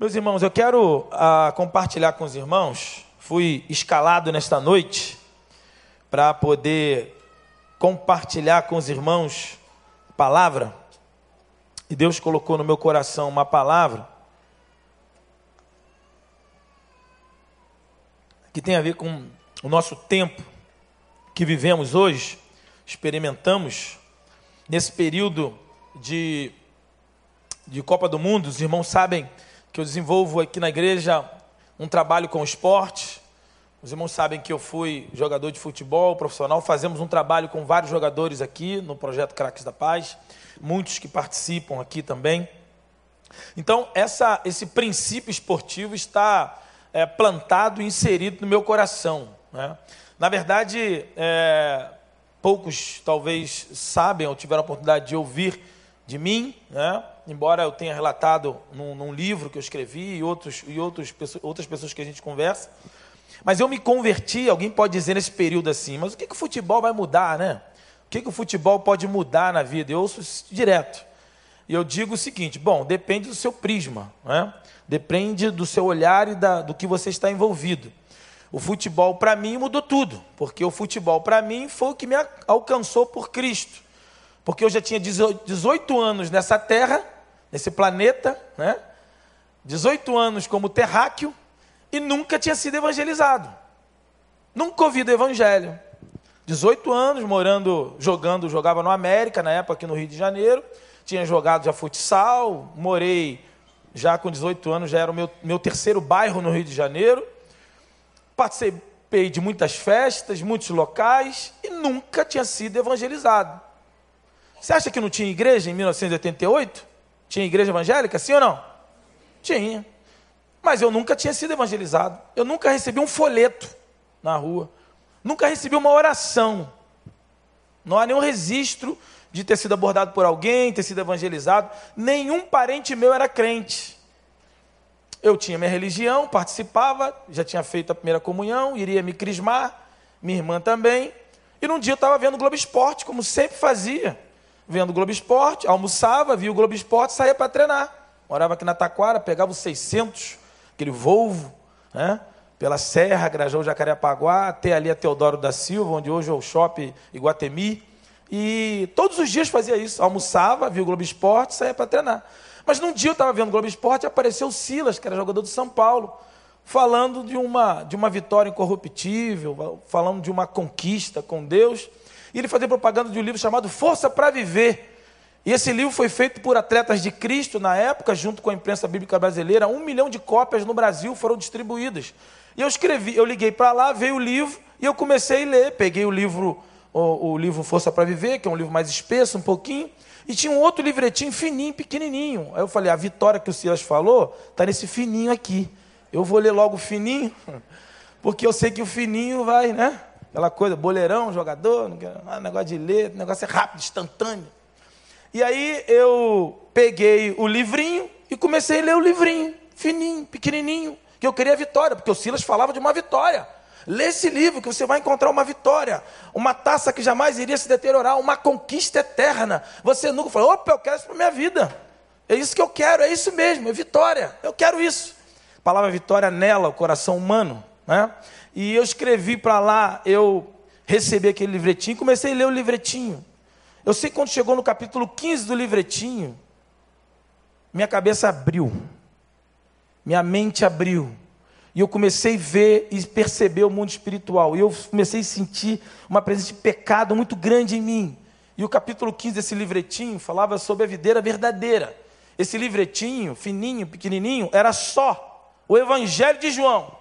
Meus irmãos, eu quero ah, compartilhar com os irmãos. Fui escalado nesta noite para poder compartilhar com os irmãos a palavra. E Deus colocou no meu coração uma palavra que tem a ver com o nosso tempo que vivemos hoje, experimentamos nesse período de, de Copa do Mundo. Os irmãos sabem que eu desenvolvo aqui na igreja um trabalho com esporte. Os irmãos sabem que eu fui jogador de futebol profissional. Fazemos um trabalho com vários jogadores aqui no projeto Craques da Paz, muitos que participam aqui também. Então, essa, esse princípio esportivo está é, plantado e inserido no meu coração. Né? Na verdade, é, poucos talvez sabem ou tiveram a oportunidade de ouvir de mim, né? Embora eu tenha relatado num, num, livro que eu escrevi e, outros, e outros, outras pessoas que a gente conversa. Mas eu me converti, alguém pode dizer nesse período assim, mas o que, que o futebol vai mudar, né? O que, que o futebol pode mudar na vida? Eu ouço isso direto. E eu digo o seguinte: bom, depende do seu prisma, né? depende do seu olhar e da, do que você está envolvido. O futebol para mim mudou tudo, porque o futebol para mim foi o que me alcançou por Cristo. Porque eu já tinha 18 anos nessa terra, nesse planeta, né? 18 anos como terráqueo e nunca tinha sido evangelizado. Nunca ouvido evangelho. 18 anos morando, jogando, jogava no América, na época aqui no Rio de Janeiro. Tinha jogado já futsal, morei já com 18 anos, já era o meu, meu terceiro bairro no Rio de Janeiro. Participei de muitas festas, muitos locais e nunca tinha sido evangelizado. Você acha que não tinha igreja em 1988? Tinha igreja evangélica, sim ou não? Tinha. Mas eu nunca tinha sido evangelizado. Eu nunca recebi um folheto na rua. Nunca recebi uma oração. Não há nenhum registro de ter sido abordado por alguém, ter sido evangelizado. Nenhum parente meu era crente. Eu tinha minha religião, participava, já tinha feito a primeira comunhão, iria me crismar, minha irmã também. E num dia eu estava vendo o Globo Esporte, como sempre fazia vendo o Globo Esporte, almoçava, via o Globo Esporte, saía para treinar. Morava aqui na Taquara, pegava o 600, aquele Volvo, né? pela Serra, Grajão, Jacarepaguá, até ali a Teodoro da Silva, onde hoje é o Shopping Iguatemi. E todos os dias fazia isso. Almoçava, via o Globo Esporte, saía para treinar. Mas num dia eu estava vendo o Globo Esporte e apareceu o Silas, que era jogador do São Paulo, falando de uma, de uma vitória incorruptível, falando de uma conquista com Deus. Ele fazia propaganda de um livro chamado Força para Viver. E esse livro foi feito por atletas de Cristo na época, junto com a imprensa bíblica brasileira. Um milhão de cópias no Brasil foram distribuídas. E eu escrevi, eu liguei para lá, veio o livro e eu comecei a ler. Peguei o livro, o, o livro Força para Viver, que é um livro mais espesso, um pouquinho, e tinha um outro livretinho fininho, pequenininho. Aí eu falei, a vitória que o Silas falou está nesse fininho aqui. Eu vou ler logo o fininho, porque eu sei que o fininho vai, né? Aquela coisa, boleirão, jogador, ah, negócio de ler, negócio é rápido, instantâneo. E aí eu peguei o livrinho e comecei a ler o livrinho, fininho, pequenininho, que eu queria vitória, porque o Silas falava de uma vitória. Lê esse livro que você vai encontrar uma vitória, uma taça que jamais iria se deteriorar, uma conquista eterna. Você nunca falou, opa, eu quero isso para minha vida. É isso que eu quero, é isso mesmo, é vitória. Eu quero isso. A palavra vitória nela, o coração humano, né? E eu escrevi para lá, eu recebi aquele livretinho, comecei a ler o livretinho. Eu sei que quando chegou no capítulo 15 do livretinho, minha cabeça abriu, minha mente abriu, e eu comecei a ver e perceber o mundo espiritual, e eu comecei a sentir uma presença de pecado muito grande em mim. E o capítulo 15 desse livretinho falava sobre a videira verdadeira. Esse livretinho, fininho, pequenininho, era só o Evangelho de João.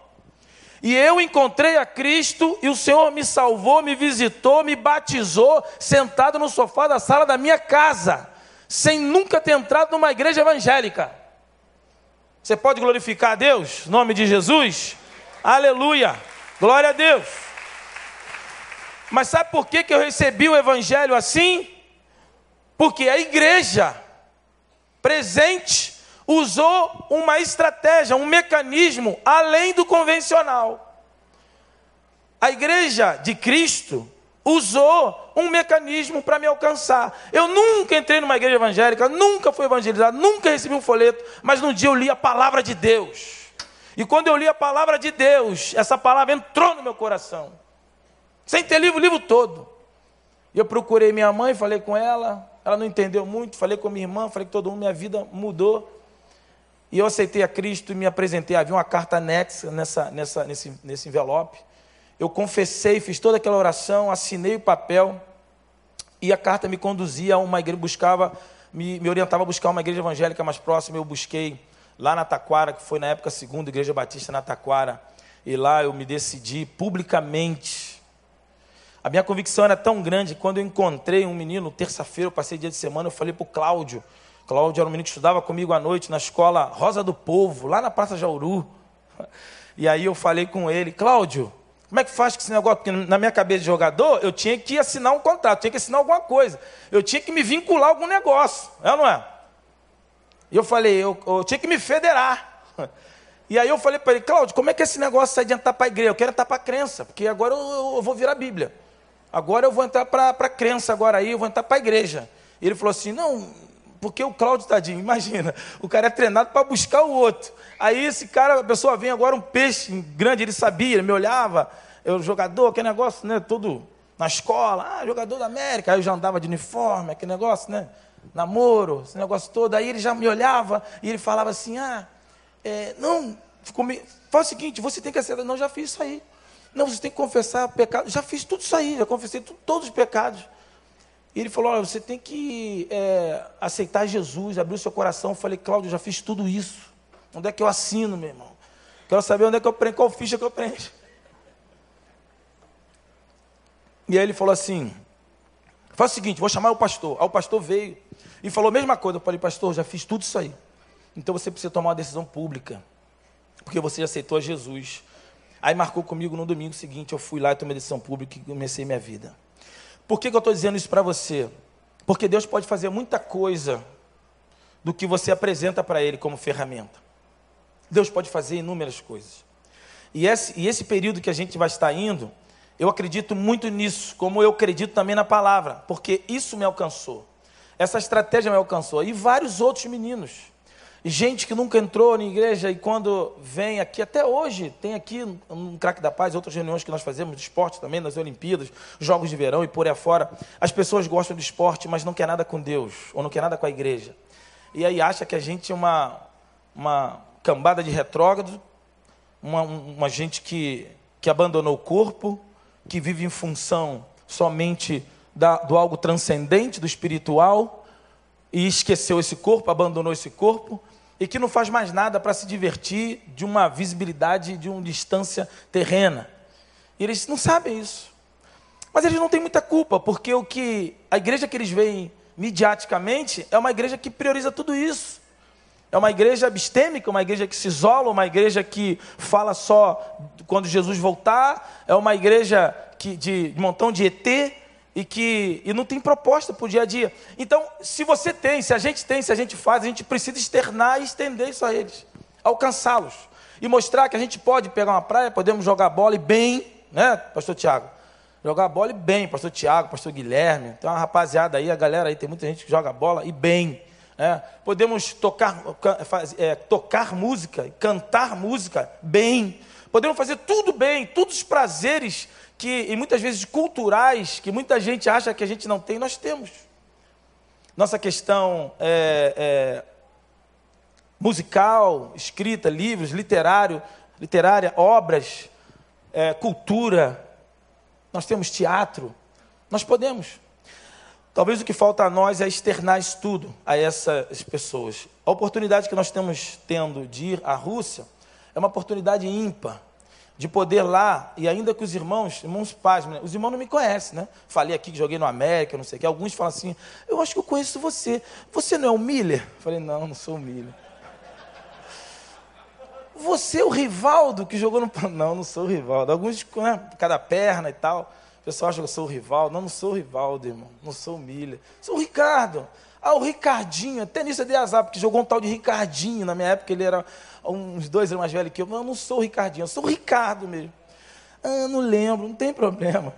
E eu encontrei a Cristo e o Senhor me salvou, me visitou, me batizou, sentado no sofá da sala da minha casa, sem nunca ter entrado numa igreja evangélica. Você pode glorificar a Deus? Nome de Jesus? Aleluia! Glória a Deus! Mas sabe por que, que eu recebi o evangelho assim? Porque a igreja presente usou uma estratégia, um mecanismo além do convencional. A igreja de Cristo usou um mecanismo para me alcançar. Eu nunca entrei numa igreja evangélica, nunca fui evangelizado, nunca recebi um folheto, mas num dia eu li a palavra de Deus. E quando eu li a palavra de Deus, essa palavra entrou no meu coração. Sem ter livro, o livro todo. Eu procurei minha mãe, falei com ela, ela não entendeu muito, falei com minha irmã, falei que todo mundo, minha vida mudou. E eu aceitei a Cristo e me apresentei. Havia uma carta anexa nessa, nessa, nesse, nesse envelope. Eu confessei, fiz toda aquela oração, assinei o papel e a carta me conduzia a uma igreja, buscava, me, me orientava a buscar uma igreja evangélica mais próxima. Eu busquei lá na Taquara, que foi na época a segunda igreja batista na Taquara, e lá eu me decidi publicamente. A minha convicção era tão grande quando eu encontrei um menino, terça-feira, eu passei dia de semana, eu falei para o Cláudio. Cláudio era um menino que estudava comigo à noite na escola Rosa do Povo, lá na Praça Jauru. E aí eu falei com ele, Cláudio, como é que faz com esse negócio? Porque na minha cabeça de jogador, eu tinha que assinar um contrato, tinha que assinar alguma coisa. Eu tinha que me vincular a algum negócio, é ou não é? E eu falei, eu, eu tinha que me federar. E aí eu falei para ele, Cláudio, como é que esse negócio sai de entrar para a igreja? Eu quero entrar para a crença, porque agora eu, eu, vou virar a Bíblia. Agora eu vou entrar para a crença, agora aí eu vou entrar para a igreja. E ele falou assim, não, porque o Cláudio, tadinho, imagina, o cara é treinado para buscar o outro. Aí esse cara, a pessoa vem agora um peixe grande, ele sabia, ele me olhava, eu jogador, aquele negócio, né, todo na escola, ah, jogador da América, aí eu já andava de uniforme, aquele negócio, né, namoro, esse negócio todo, aí ele já me olhava e ele falava assim, ah, é, não, ficou me... faz o seguinte, você tem que aceitar, não, já fiz isso aí, não, você tem que confessar pecado, já fiz tudo isso aí, já confessei tudo, todos os pecados, e ele falou, olha, você tem que é, aceitar Jesus, abrir o seu coração, eu falei, Cláudio, já fiz tudo isso, Onde é que eu assino, meu irmão? Quero saber onde é que eu preencho, qual ficha que eu preencho. E aí ele falou assim: faz o seguinte, vou chamar o pastor. Aí o pastor veio e falou a mesma coisa. Eu falei, pastor, já fiz tudo isso aí. Então você precisa tomar uma decisão pública. Porque você já aceitou a Jesus. Aí marcou comigo no domingo seguinte, eu fui lá e tomei decisão pública e comecei minha vida. Por que, que eu estou dizendo isso para você? Porque Deus pode fazer muita coisa do que você apresenta para Ele como ferramenta. Deus pode fazer inúmeras coisas. E esse, e esse período que a gente vai estar indo, eu acredito muito nisso, como eu acredito também na palavra, porque isso me alcançou. Essa estratégia me alcançou. E vários outros meninos. Gente que nunca entrou na igreja e quando vem aqui, até hoje, tem aqui um Craque da Paz, outras reuniões que nós fazemos de esporte também, nas Olimpíadas, Jogos de Verão e por aí fora. As pessoas gostam do esporte, mas não quer nada com Deus, ou não quer nada com a igreja. E aí acha que a gente é uma, uma, cambada de retrógrado, uma, uma gente que, que abandonou o corpo, que vive em função somente da, do algo transcendente, do espiritual, e esqueceu esse corpo, abandonou esse corpo, e que não faz mais nada para se divertir de uma visibilidade, de uma distância terrena. E eles não sabem isso. Mas eles não têm muita culpa, porque o que a igreja que eles veem midiaticamente é uma igreja que prioriza tudo isso. É uma igreja abstêmica, uma igreja que se isola, uma igreja que fala só quando Jesus voltar, é uma igreja que, de, de montão de ET e que e não tem proposta para o dia a dia. Então, se você tem, se a gente tem, se a gente faz, a gente precisa externar e estender isso a eles, alcançá-los e mostrar que a gente pode pegar uma praia, podemos jogar bola e bem, né, Pastor Tiago? Jogar bola e bem, Pastor Tiago, Pastor Guilherme, tem uma rapaziada aí, a galera aí, tem muita gente que joga bola e bem. É, podemos tocar, é, tocar música, cantar música bem. Podemos fazer tudo bem, todos os prazeres que, e muitas vezes culturais, que muita gente acha que a gente não tem, nós temos. Nossa questão é, é, musical, escrita, livros, literário, literária, obras, é, cultura, nós temos teatro, nós podemos. Talvez o que falta a nós é externar isso tudo a essas pessoas. A oportunidade que nós estamos tendo de ir à Rússia é uma oportunidade ímpar de poder lá, e ainda que os irmãos, irmãos pais, né? os irmãos não me conhecem, né? Falei aqui que joguei no América, não sei o que. Alguns falam assim: Eu acho que eu conheço você. Você não é o Miller? Falei: Não, não sou o Miller. Você é o Rivaldo que jogou no. Não, não sou o Rivaldo. Alguns, né? Cada perna e tal pessoal acha que eu sou o rival. Não, não sou o Rivaldo, irmão. Não sou o Miller. Sou o Ricardo. Ah, o Ricardinho. Até nisso eu dei azar, porque jogou um tal de Ricardinho. Na minha época ele era uns dois anos mais velho que eu. Não, não sou o Ricardinho. Eu sou o Ricardo mesmo. Ah, não lembro. Não tem problema.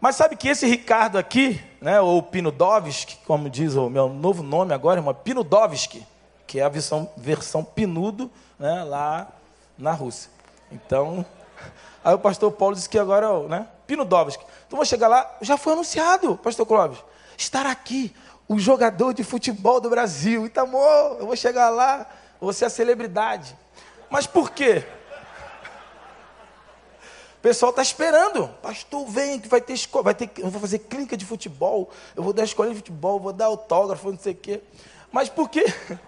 Mas sabe que esse Ricardo aqui, né, ou Pinudovski, como diz o meu novo nome agora, é uma Pinudovski, que é a versão, versão pinudo né, lá na Rússia. Então, aí o pastor Paulo disse que agora, né, Pinudovski. Então vou chegar lá, já foi anunciado, pastor Clóvis, estará aqui o jogador de futebol do Brasil. Então, amor, eu vou chegar lá, ser a celebridade. Mas por quê? O pessoal está esperando. Pastor, vem que vai ter escola, vai ter, eu vou fazer clínica de futebol, eu vou dar escola de futebol, vou dar autógrafo, não sei o quê. Mas por quê?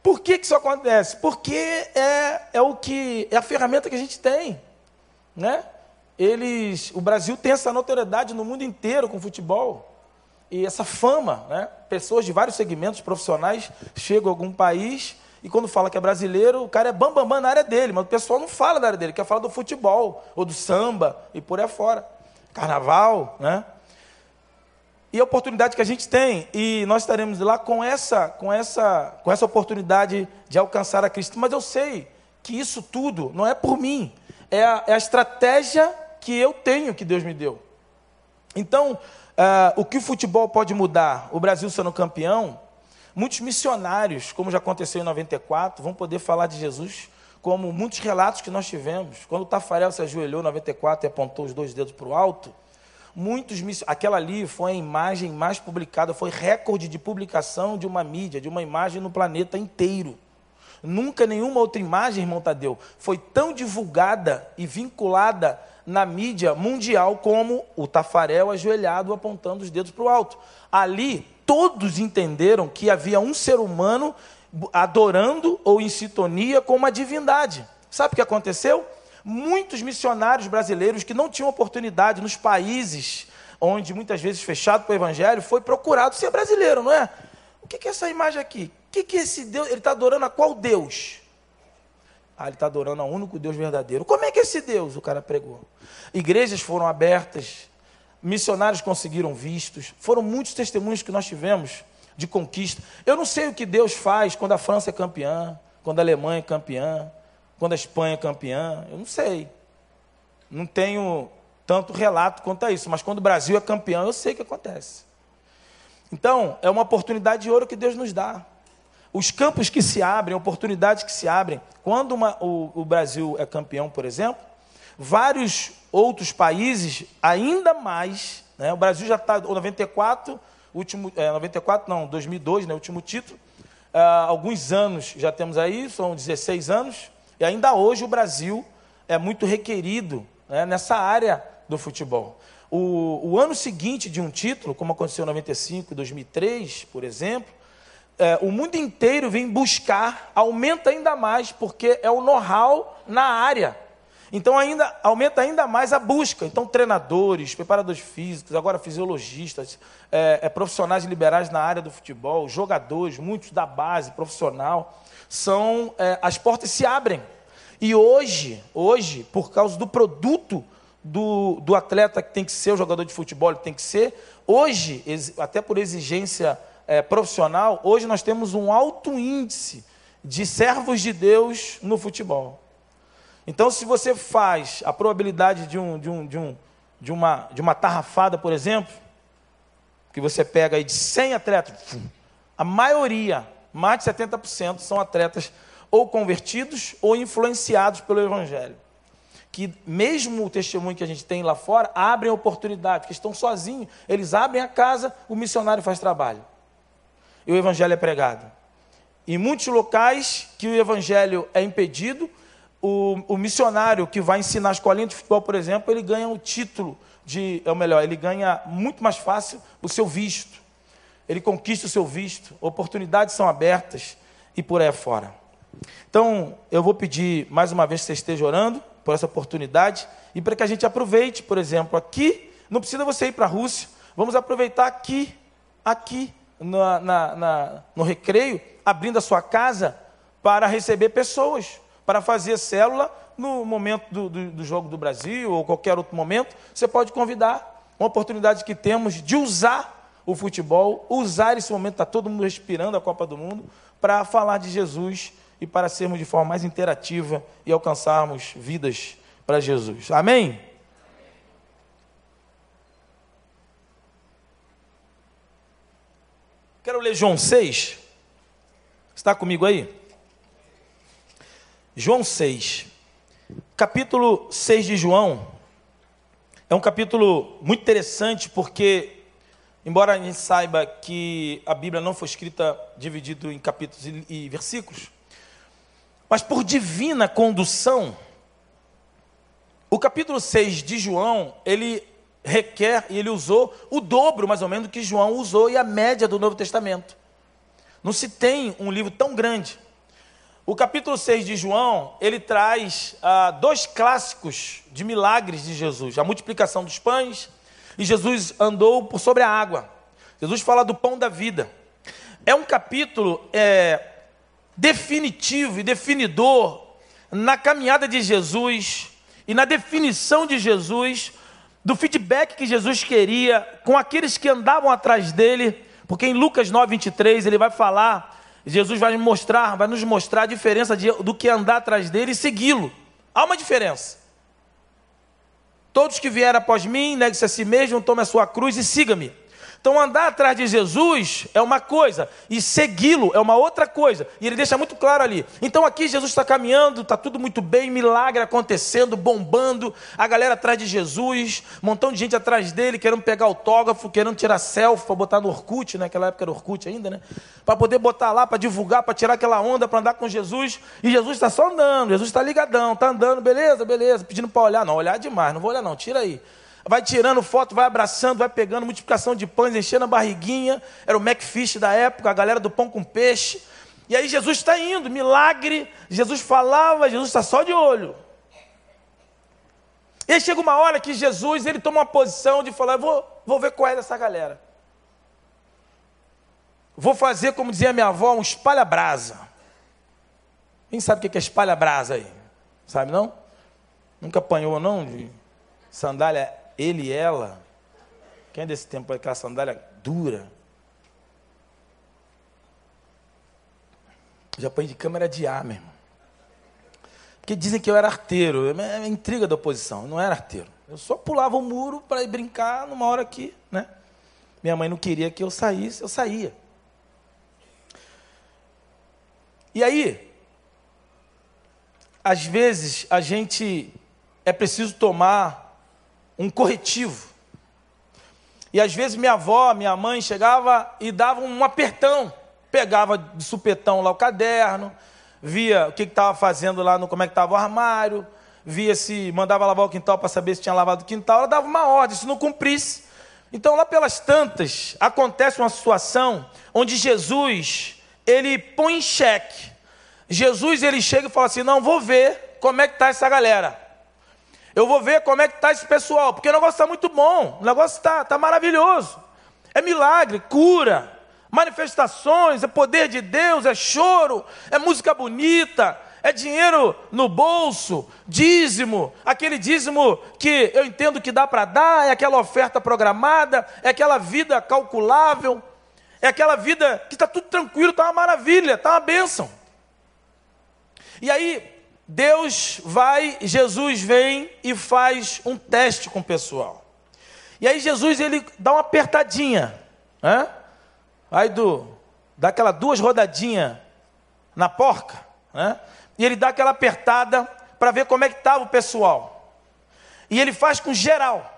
Por que, que isso acontece? Porque é, é o que é a ferramenta que a gente tem, né? Eles, o Brasil tem essa notoriedade no mundo inteiro com futebol e essa fama, né? Pessoas de vários segmentos profissionais chegam a algum país e quando fala que é brasileiro, o cara é bambambam bam, bam na área dele, mas o pessoal não fala da área dele, quer falar do futebol, ou do samba, e por aí fora. Carnaval, né? E a oportunidade que a gente tem, e nós estaremos lá com essa, com essa, com essa oportunidade de alcançar a Cristo. Mas eu sei que isso tudo não é por mim, é a, é a estratégia que eu tenho que Deus me deu. Então, uh, o que o futebol pode mudar? O Brasil sendo campeão, Muitos missionários, como já aconteceu em 94, vão poder falar de Jesus, como muitos relatos que nós tivemos. Quando o Tafarel se ajoelhou em 94 e apontou os dois dedos para o alto, muitos aquela ali foi a imagem mais publicada, foi recorde de publicação de uma mídia, de uma imagem no planeta inteiro. Nunca nenhuma outra imagem, irmão Tadeu, foi tão divulgada e vinculada na mídia mundial como o Tafarel ajoelhado apontando os dedos para o alto. Ali todos entenderam que havia um ser humano adorando ou em sintonia com uma divindade. Sabe o que aconteceu? Muitos missionários brasileiros que não tinham oportunidade nos países onde muitas vezes fechado para o evangelho, foi procurado ser brasileiro, não é? O que é essa imagem aqui? O que é esse Deus? Ele está adorando a qual Deus? Ah, ele está adorando ao único Deus verdadeiro. Como é que é esse Deus? O cara pregou. Igrejas foram abertas, missionários conseguiram vistos, foram muitos testemunhos que nós tivemos de conquista. Eu não sei o que Deus faz quando a França é campeã, quando a Alemanha é campeã, quando a Espanha é campeã, eu não sei. Não tenho tanto relato quanto a isso, mas quando o Brasil é campeão, eu sei o que acontece. Então, é uma oportunidade de ouro que Deus nos dá. Os campos que se abrem, oportunidades que se abrem. Quando uma, o, o Brasil é campeão, por exemplo, vários outros países ainda mais. Né? O Brasil já está, 94, último, é, 94 não, 2002, né, último título. Uh, alguns anos já temos aí, são 16 anos, e ainda hoje o Brasil é muito requerido né, nessa área do futebol. O, o, ano seguinte de um título, como aconteceu em 95, 2003, por exemplo, é, o mundo inteiro vem buscar, aumenta ainda mais, porque é o know-how na área. Então ainda aumenta ainda mais a busca. Então treinadores, preparadores físicos, agora fisiologistas, é, é, profissionais liberais na área do futebol, jogadores, muitos da base profissional, são é, as portas se abrem. E hoje, hoje, por causa do produto do, do atleta que tem que ser o jogador de futebol, que tem que ser, hoje, até por exigência é, profissional, hoje nós temos um alto índice de servos de Deus no futebol. Então, se você faz a probabilidade de, um, de, um, de, um, de, uma, de uma tarrafada, por exemplo, que você pega aí de 100 atletas, a maioria, mais de 70%, são atletas ou convertidos ou influenciados pelo Evangelho. Que mesmo o testemunho que a gente tem lá fora, abrem oportunidade, porque estão sozinhos, eles abrem a casa, o missionário faz trabalho. E o Evangelho é pregado. Em muitos locais que o Evangelho é impedido, o, o, missionário que vai ensinar a escolinha de futebol, por exemplo, ele ganha o título de, é o melhor, ele ganha muito mais fácil o seu visto. Ele conquista o seu visto, oportunidades são abertas e por aí fora. Então, eu vou pedir mais uma vez que você esteja orando por essa oportunidade e para que a gente aproveite, por exemplo, aqui, não precisa você ir para a Rússia, vamos aproveitar aqui, aqui, na, na, na, no recreio, abrindo a sua casa para receber pessoas para fazer célula no momento do, do, do Jogo do Brasil ou qualquer outro momento. Você pode convidar. Uma oportunidade que temos de usar o futebol, usar esse momento, está todo mundo respirando a Copa do Mundo, para falar de Jesus e para sermos de forma mais interativa e alcançarmos vidas para Jesus. Amém? Quero ler João 6. Está comigo aí? João 6. Capítulo 6 de João é um capítulo muito interessante porque, embora a gente saiba que a Bíblia não foi escrita dividido em capítulos e, versículos, mas por divina condução, o capítulo 6 de João, ele requer e ele usou o dobro, mais ou menos, do que João usou e a média do Novo Testamento. Não se tem um livro tão grande. O capítulo 6 de João, ele traz ah, dois clássicos de milagres de Jesus: a multiplicação dos pães e Jesus andou por sobre a água. Jesus fala do pão da vida. É um capítulo é, definitivo e definidor na caminhada de Jesus e na definição de Jesus, do feedback que Jesus queria com aqueles que andavam atrás dele, porque em Lucas 9, 23 ele vai falar Jesus vai mostrar, vai nos mostrar a diferença de, do que andar atrás dele e segui-lo. Há uma diferença. Todos que vierem após mim, negue-se a si mesmo, tome a sua cruz e siga-me. Então, andar atrás de Jesus é uma coisa, e segui-lo é uma outra coisa. E ele deixa muito claro ali. Então, aqui Jesus está caminhando, está tudo muito bem, milagre acontecendo, bombando, a galera atrás de Jesus, um montão de gente atrás dele, querendo pegar autógrafo, querendo tirar selfie para botar no Orkut, né? naquela época era Orkut ainda, né? Para poder botar lá, para divulgar, para tirar aquela onda, para andar com Jesus. E Jesus está só andando, Jesus está ligadão, está andando, beleza, beleza, pedindo para olhar. Não, olhar demais, não vou olhar, não, tira aí vai tirando foto, vai abraçando, vai pegando multiplicação de pães, enchendo a barriguinha. Era o Macfish da época, a galera do pão com peixe. E aí Jesus está indo, milagre. Jesus falava, Jesus está só de olho. E aí chega uma hora que Jesus ele toma uma posição de falar: vou, vou ver qual é dessa galera. Vou fazer, como dizia minha avó, um espalha-brasa. Quem sabe o que é espalha-brasa aí? Sabe não? Nunca apanhou, não? De sandália ele e ela. Quem é desse tempo aquela sandália dura? Já põe de câmera de ar, meu irmão. Porque dizem que eu era arteiro. É intriga da oposição. Eu não era arteiro. Eu só pulava o muro para ir brincar numa hora que, né? Minha mãe não queria que eu saísse, eu saía. E aí, às vezes a gente é preciso tomar um corretivo. E às vezes minha avó, minha mãe chegava e dava um apertão, pegava de supetão lá o caderno, via o que estava fazendo lá no como é que estava o armário, via se mandava lavar o quintal para saber se tinha lavado o quintal, ela dava uma ordem, se não cumprisse. Então lá pelas tantas acontece uma situação onde Jesus ele põe em xeque. Jesus ele chega e fala assim: não vou ver como é que está essa galera. Eu vou ver como é que está esse pessoal, porque o negócio está muito bom, o negócio está tá maravilhoso. É milagre, cura, manifestações, é poder de Deus, é choro, é música bonita, é dinheiro no bolso, dízimo, aquele dízimo que eu entendo que dá para dar, é aquela oferta programada, é aquela vida calculável, é aquela vida que está tudo tranquilo, está uma maravilha, está uma bênção. E aí, Deus vai, Jesus vem e faz um teste com o pessoal. E aí Jesus ele dá uma apertadinha, né? Aí do dá aquela duas rodadinhas na porca, né? E ele dá aquela apertada para ver como é que estava o pessoal. E ele faz com geral.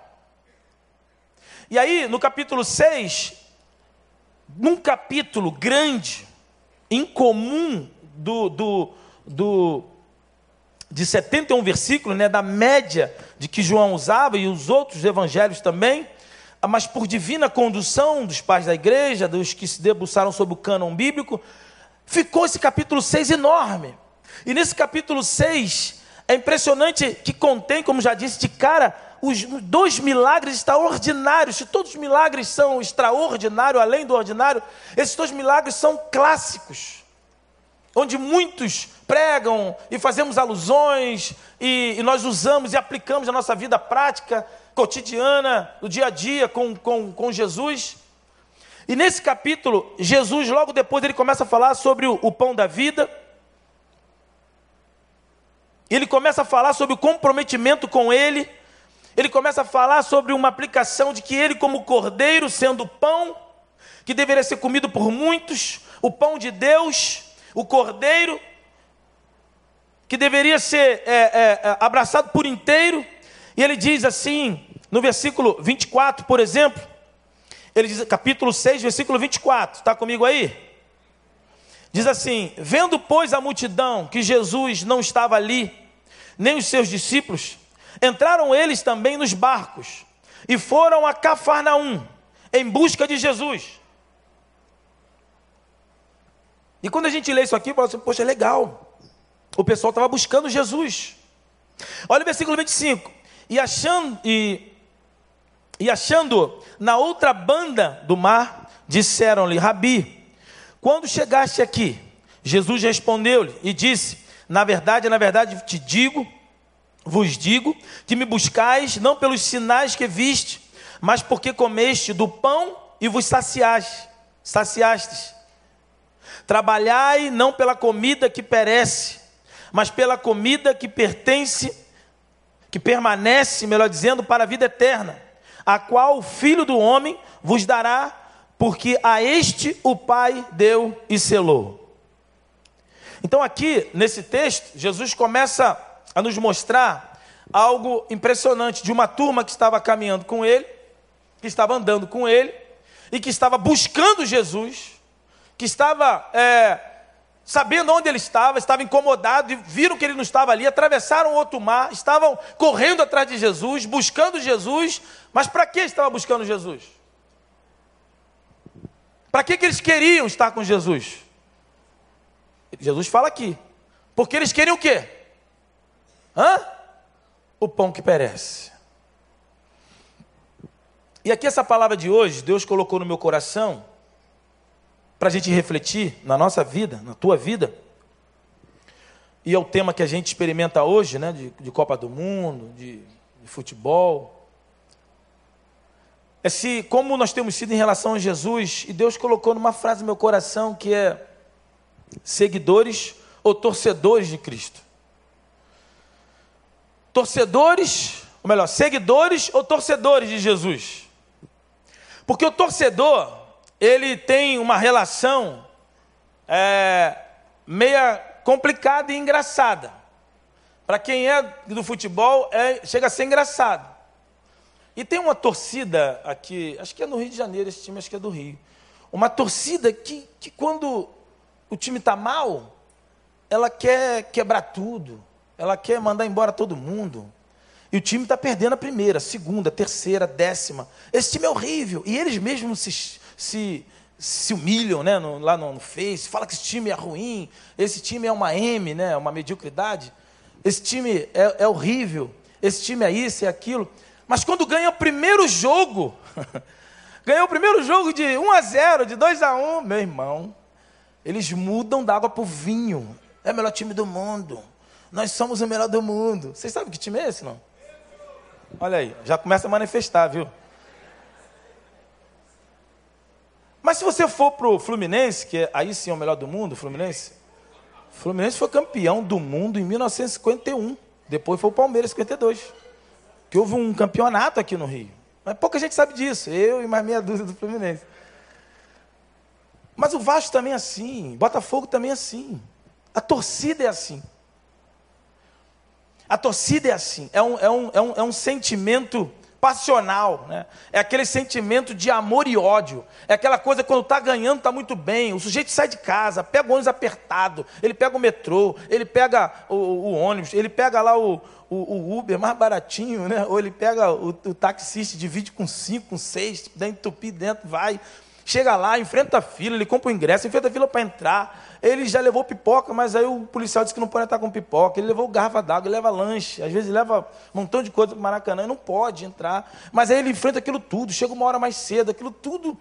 E aí, no capítulo 6, num capítulo grande, incomum do, do, do de 71 versículos, né, da média de que João usava e os outros evangelhos também, mas por divina condução dos pais da igreja, dos que se debruçaram sobre o cânon bíblico, ficou esse capítulo 6 enorme. E nesse capítulo 6 é impressionante que contém, como já disse, de cara, os dois milagres extraordinários. Se todos os milagres são extraordinários, além do ordinário, esses dois milagres são clássicos onde muitos pregam e fazemos alusões e, e, nós usamos e aplicamos na nossa vida prática, cotidiana, do dia a dia com, com, com Jesus. E nesse capítulo, Jesus, logo depois, ele começa a falar sobre o, o pão da vida. Ele começa a falar sobre o comprometimento com Ele. Ele começa a falar sobre uma aplicação de que Ele, como cordeiro, sendo pão, que deveria ser comido por muitos, o pão de Deus, o cordeiro, que deveria ser é, é, é abraçado por inteiro. E ele diz assim, no versículo 24, por exemplo, ele diz, capítulo 6, versículo 24, está comigo aí? Diz assim: Vendo, pois, a multidão que Jesus não estava ali, nem os seus discípulos, entraram eles também nos barcos e foram a Cafarnaum em busca de Jesus. E quando a gente lê isso aqui, fala assim: Poxa, é legal. O pessoal estava buscando Jesus. Olha o versículo 25. E achando, e, e achando na outra banda do mar, disseram-lhe: Rabi, quando chegaste aqui, Jesus respondeu-lhe e disse: Na verdade, na verdade te digo, vos digo, que me buscais não pelos sinais que viste, mas porque comeste do pão e vos saciaste, saciastes. Trabalhai não pela comida que perece, mas pela comida que pertence, que permanece, melhor dizendo, para a vida eterna, a qual o Filho do Homem vos dará, porque a este o Pai deu e selou. Então, aqui nesse texto, Jesus começa a nos mostrar algo impressionante de uma turma que estava caminhando com ele, que estava andando com ele e que estava buscando Jesus, que estava é, sabendo onde ele estava, estava incomodado e viram que ele não estava ali, atravessaram outro mar, estavam correndo atrás de Jesus, buscando Jesus, mas para que estava buscando Jesus? Para que, que eles queriam estar com Jesus? Jesus fala aqui, porque eles queriam o quê? Hã? O pão que perece. E aqui essa palavra de hoje, Deus colocou no meu coração, para a gente refletir na nossa vida, na tua vida. E é o tema que a gente experimenta hoje, né, de, de Copa do Mundo, de, de futebol. É se como nós temos sido em relação a Jesus, e Deus colocou numa frase no meu coração que é seguidores ou torcedores de Cristo. Torcedores, ou melhor, seguidores ou torcedores de Jesus. Porque o torcedor, ele tem uma relação é, meia complicada e engraçada. Para quem é do futebol, é, chega a ser engraçado. E tem uma torcida aqui, acho que é no Rio de Janeiro, esse time acho que é do Rio. Uma torcida que, que quando o time está mal, ela quer quebrar tudo, ela quer mandar embora todo mundo. E o time está perdendo a primeira, a segunda, a terceira, a décima. Esse time é horrível. E eles mesmos se, se, se humilham né, no, lá no, no Face, fala que esse time é ruim, esse time é uma M, né, uma mediocridade. Esse time é, é horrível, esse time é isso, é aquilo. Mas quando ganha o primeiro jogo, ganhou o primeiro jogo de 1 a 0, de 2 a 1, meu irmão, eles mudam da água para o vinho. É o melhor time do mundo. Nós somos o melhor do mundo. Vocês sabem que time é esse, não? Olha aí, já começa a manifestar, viu? Mas se você for para o Fluminense, que é, aí sim é o melhor do mundo, Fluminense. Fluminense foi campeão do mundo em 1951. Depois foi o Palmeiras, 52. Que houve um campeonato aqui no Rio. Mas pouca gente sabe disso. Eu e mais meia dúzia do Fluminense. Mas o Vasco também é assim. Botafogo também é assim. A torcida é assim. A torcida é assim, é um, é um, é um, é um sentimento passional, né? é aquele sentimento de amor e ódio, é aquela coisa quando está ganhando, está muito bem, o sujeito sai de casa, pega o ônibus apertado, ele pega o metrô, ele pega o, o ônibus, ele pega lá o, o, o, Uber mais baratinho, né? ou ele pega o, o taxista, divide com cinco, com seis, dá entupir dentro, vai, chega lá, enfrenta a fila, ele compra o ingresso, enfrenta a fila para entrar, ele já levou pipoca, mas aí o policial disse que não pode entrar com pipoca. Ele levou garrafa d'água, ele leva lanche, às vezes leva um montão de coisa para Maracanã, e não pode entrar. Mas aí ele enfrenta aquilo tudo, chega uma hora mais cedo, aquilo tudo.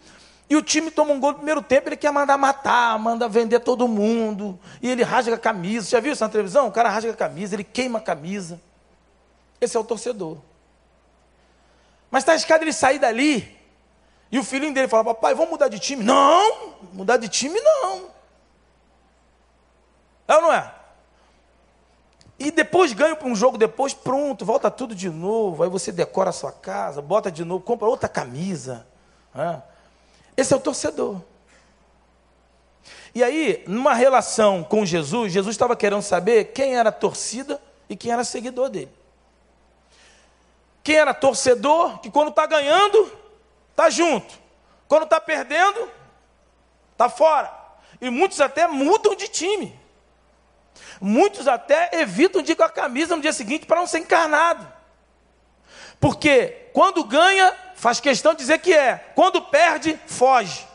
E o time toma um gol no primeiro tempo, ele quer mandar matar, manda vender todo mundo. E ele rasga a camisa. Já viu isso na televisão? O cara rasga a camisa, ele queima a camisa. Esse é o torcedor. Mas está escada ele sair dali. E o filhinho dele fala: Papai, vamos mudar de time? Não, mudar de time não. É ou não é? E depois ganha um jogo, depois pronto, volta tudo de novo. Aí você decora a sua casa, bota de novo, compra outra camisa. Né? Esse é o torcedor. E aí, numa relação com Jesus, Jesus estava querendo saber quem era torcida e quem era seguidor dele. Quem era torcedor, que quando está ganhando, está junto. Quando está perdendo, está fora. E muitos até mudam de time. Muitos até evitam de ir com a camisa no dia seguinte para não ser encarnado. Porque quando ganha, faz questão de dizer que é. Quando perde, foge.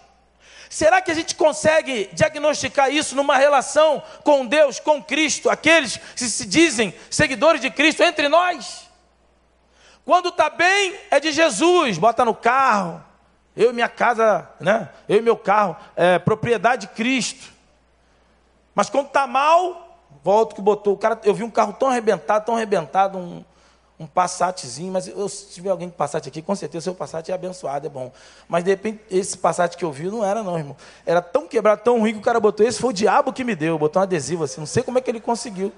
Será que a gente consegue diagnosticar isso numa relação com Deus, com Cristo, aqueles que se dizem seguidores de Cristo entre nós? Quando está bem, é de Jesus, bota no carro. Eu e minha casa, né? Eu e meu carro, é propriedade de Cristo. Mas quando está mal, volta que botou. O cara, eu vi um carro tão arrebentado, tão arrebentado, um, um Passatzinho, mas eu, se tiver alguém com Passat aqui, com certeza seu Passat é abençoado, é bom. Mas de repente, esse Passat que eu vi não era não, irmão. Era tão quebrado, tão ruim que o cara botou. Esse foi o diabo que me deu, botou um adesivo assim, não sei como é que ele conseguiu.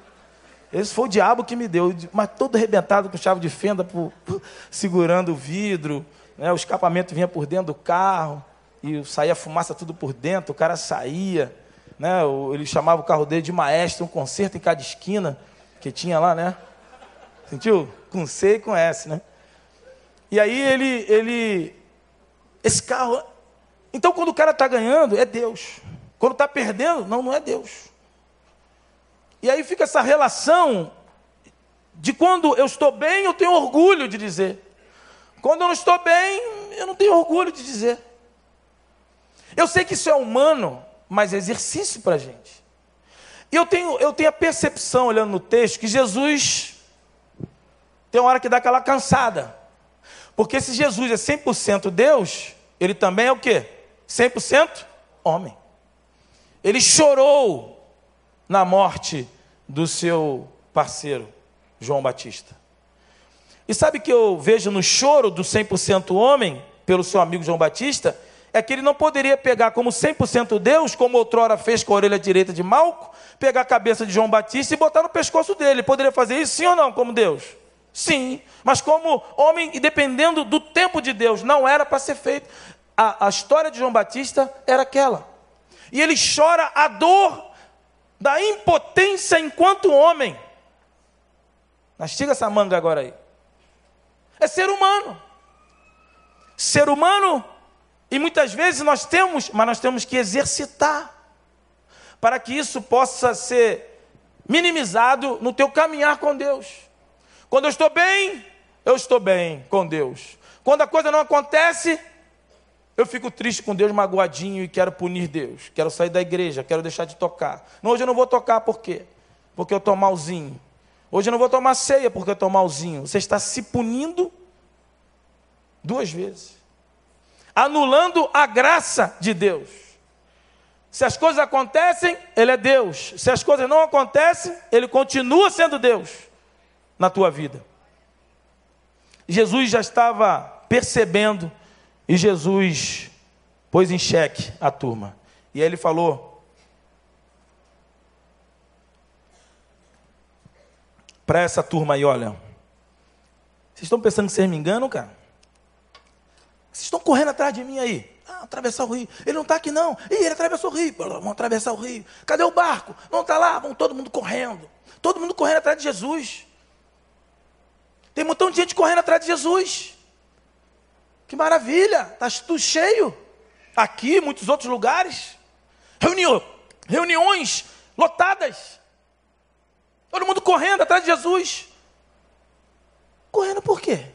Esse foi o diabo que me deu, mas todo arrebentado com chave de fenda, por, por, segurando o vidro, né? o escapamento vinha por dentro do carro, e saía fumaça tudo por dentro, o cara saía, né? ele chamava o carro dele de maestro, um concerto em cada esquina, que tinha lá, né? Sentiu? Com C e com S, né? E aí ele, ele, esse carro. Então quando o cara está ganhando, é Deus. Quando está perdendo, não, não é Deus. E aí fica essa relação de quando eu estou bem, eu tenho orgulho de dizer. Quando eu não estou bem, eu não tenho orgulho de dizer. Eu sei que isso é humano, mas é exercício para a gente. E eu tenho, eu tenho a percepção, olhando no texto, que Jesus tem uma hora que dá aquela cansada. Porque se Jesus é 100% Deus, ele também é o quê? 100% homem. Ele chorou na morte do seu parceiro, João Batista. E sabe que eu vejo no choro do 100% homem, pelo seu amigo João Batista, é que ele não poderia pegar como 100% Deus, como outrora fez com a orelha direita de Malco, pegar a cabeça de João Batista e botar no pescoço dele. Ele poderia fazer isso sim ou não, como Deus? Sim, mas como homem, e dependendo do tempo de Deus, não era para ser feito. A, a história de João Batista era aquela. E ele chora a dor da impotência enquanto homem. Mastiga essa manga agora aí. É ser humano. Ser humano, e muitas vezes nós temos, mas nós temos que exercitar para que isso possa ser minimizado no teu caminhar com Deus. Quando eu estou bem, eu estou bem com Deus. Quando a coisa não acontece, eu fico triste com Deus, magoadinho e quero punir Deus. Quero sair da igreja, quero deixar de tocar. Não, hoje eu não vou tocar, por quê? Porque eu estou malzinho. Hoje eu não vou tomar ceia porque eu estou malzinho. Você está se punindo duas vezes. Anulando a graça de Deus. Se as coisas acontecem, Ele é Deus. Se as coisas não acontecem, Ele continua sendo Deus na tua vida. Jesus já estava percebendo e Jesus pôs em xeque a turma. E aí ele falou para essa turma aí, olha, vocês estão pensando que vocês me enganam, cara? Vocês estão correndo atrás de mim aí. Ah, atravessar o rio. Ele não está aqui não. Ih, ele atravessou o rio. Vamos atravessar o rio. Cadê o barco? Não está lá. Vão todo mundo correndo. Todo mundo correndo atrás de Jesus. Tem um montão de gente correndo atrás de Jesus. Que maravilha, está tudo cheio. Aqui, muitos outros lugares. Reunião, reuniões lotadas. Todo mundo correndo atrás de Jesus. Correndo por quê?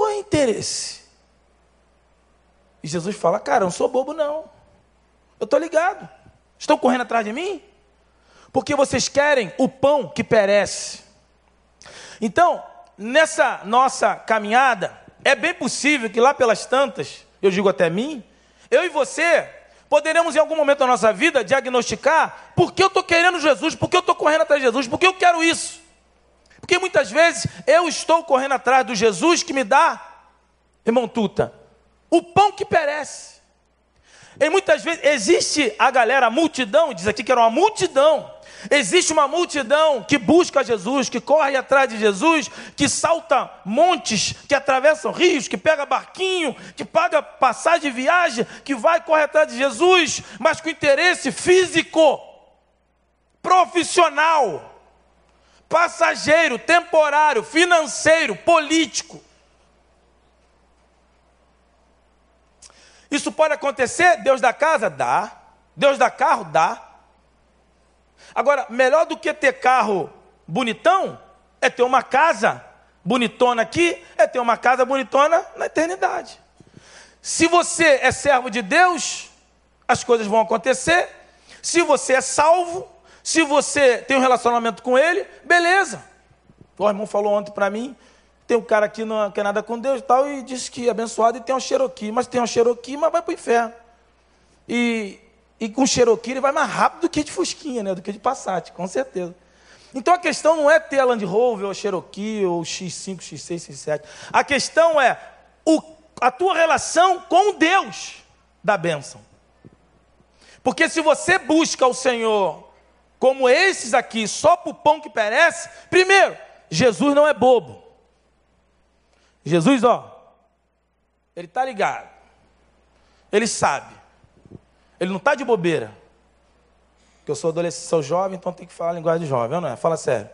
Qual é o interesse? E Jesus fala: Cara, eu não sou bobo, não. Eu estou ligado. Estão correndo atrás de mim? Porque vocês querem o pão que perece. Então, nessa nossa caminhada, é bem possível que lá pelas tantas, eu digo até mim, eu e você poderemos em algum momento da nossa vida diagnosticar por que eu estou querendo Jesus, por que eu estou correndo atrás de Jesus, por que eu quero isso. Porque muitas vezes eu estou correndo atrás do Jesus que me dá, irmão Tuta, o pão que perece. E muitas vezes existe a galera, a multidão, diz aqui que era uma multidão. Existe uma multidão que busca Jesus, que corre atrás de Jesus, que salta montes, que atravessa rios, que pega barquinho, que paga passagem de viagem, que vai correr atrás de Jesus, mas com interesse físico, profissional, passageiro, temporário, financeiro, político. Isso pode acontecer? Deus da casa? Dá. Deus da carro? Dá. Agora, melhor do que ter carro bonitão é ter uma casa bonitona aqui, é ter uma casa bonitona na eternidade. Se você é servo de Deus, as coisas vão acontecer. Se você é salvo, se você tem um relacionamento com Ele, beleza. O irmão falou ontem para mim, tem um cara aqui não quer nada com Deus e tal, e disse que é abençoado e tem um Cherokee, mas tem um Cherokee, mas vai para o inferno. E, e com Cherokee ele vai mais rápido do que de Fusquinha, né? do que de Passat, com certeza. Então a questão não é ter a Land Rover, ou Cherokee, ou X5, X6, X7. A questão é o, a tua relação com Deus da bênção. Porque se você busca o Senhor como esses aqui, só para o pão que perece, primeiro, Jesus não é bobo. Jesus, ó, ele está ligado. Ele sabe. Ele não está de bobeira. Porque eu sou adolescente, sou jovem, então tem que falar a linguagem de jovem, não é? Fala sério.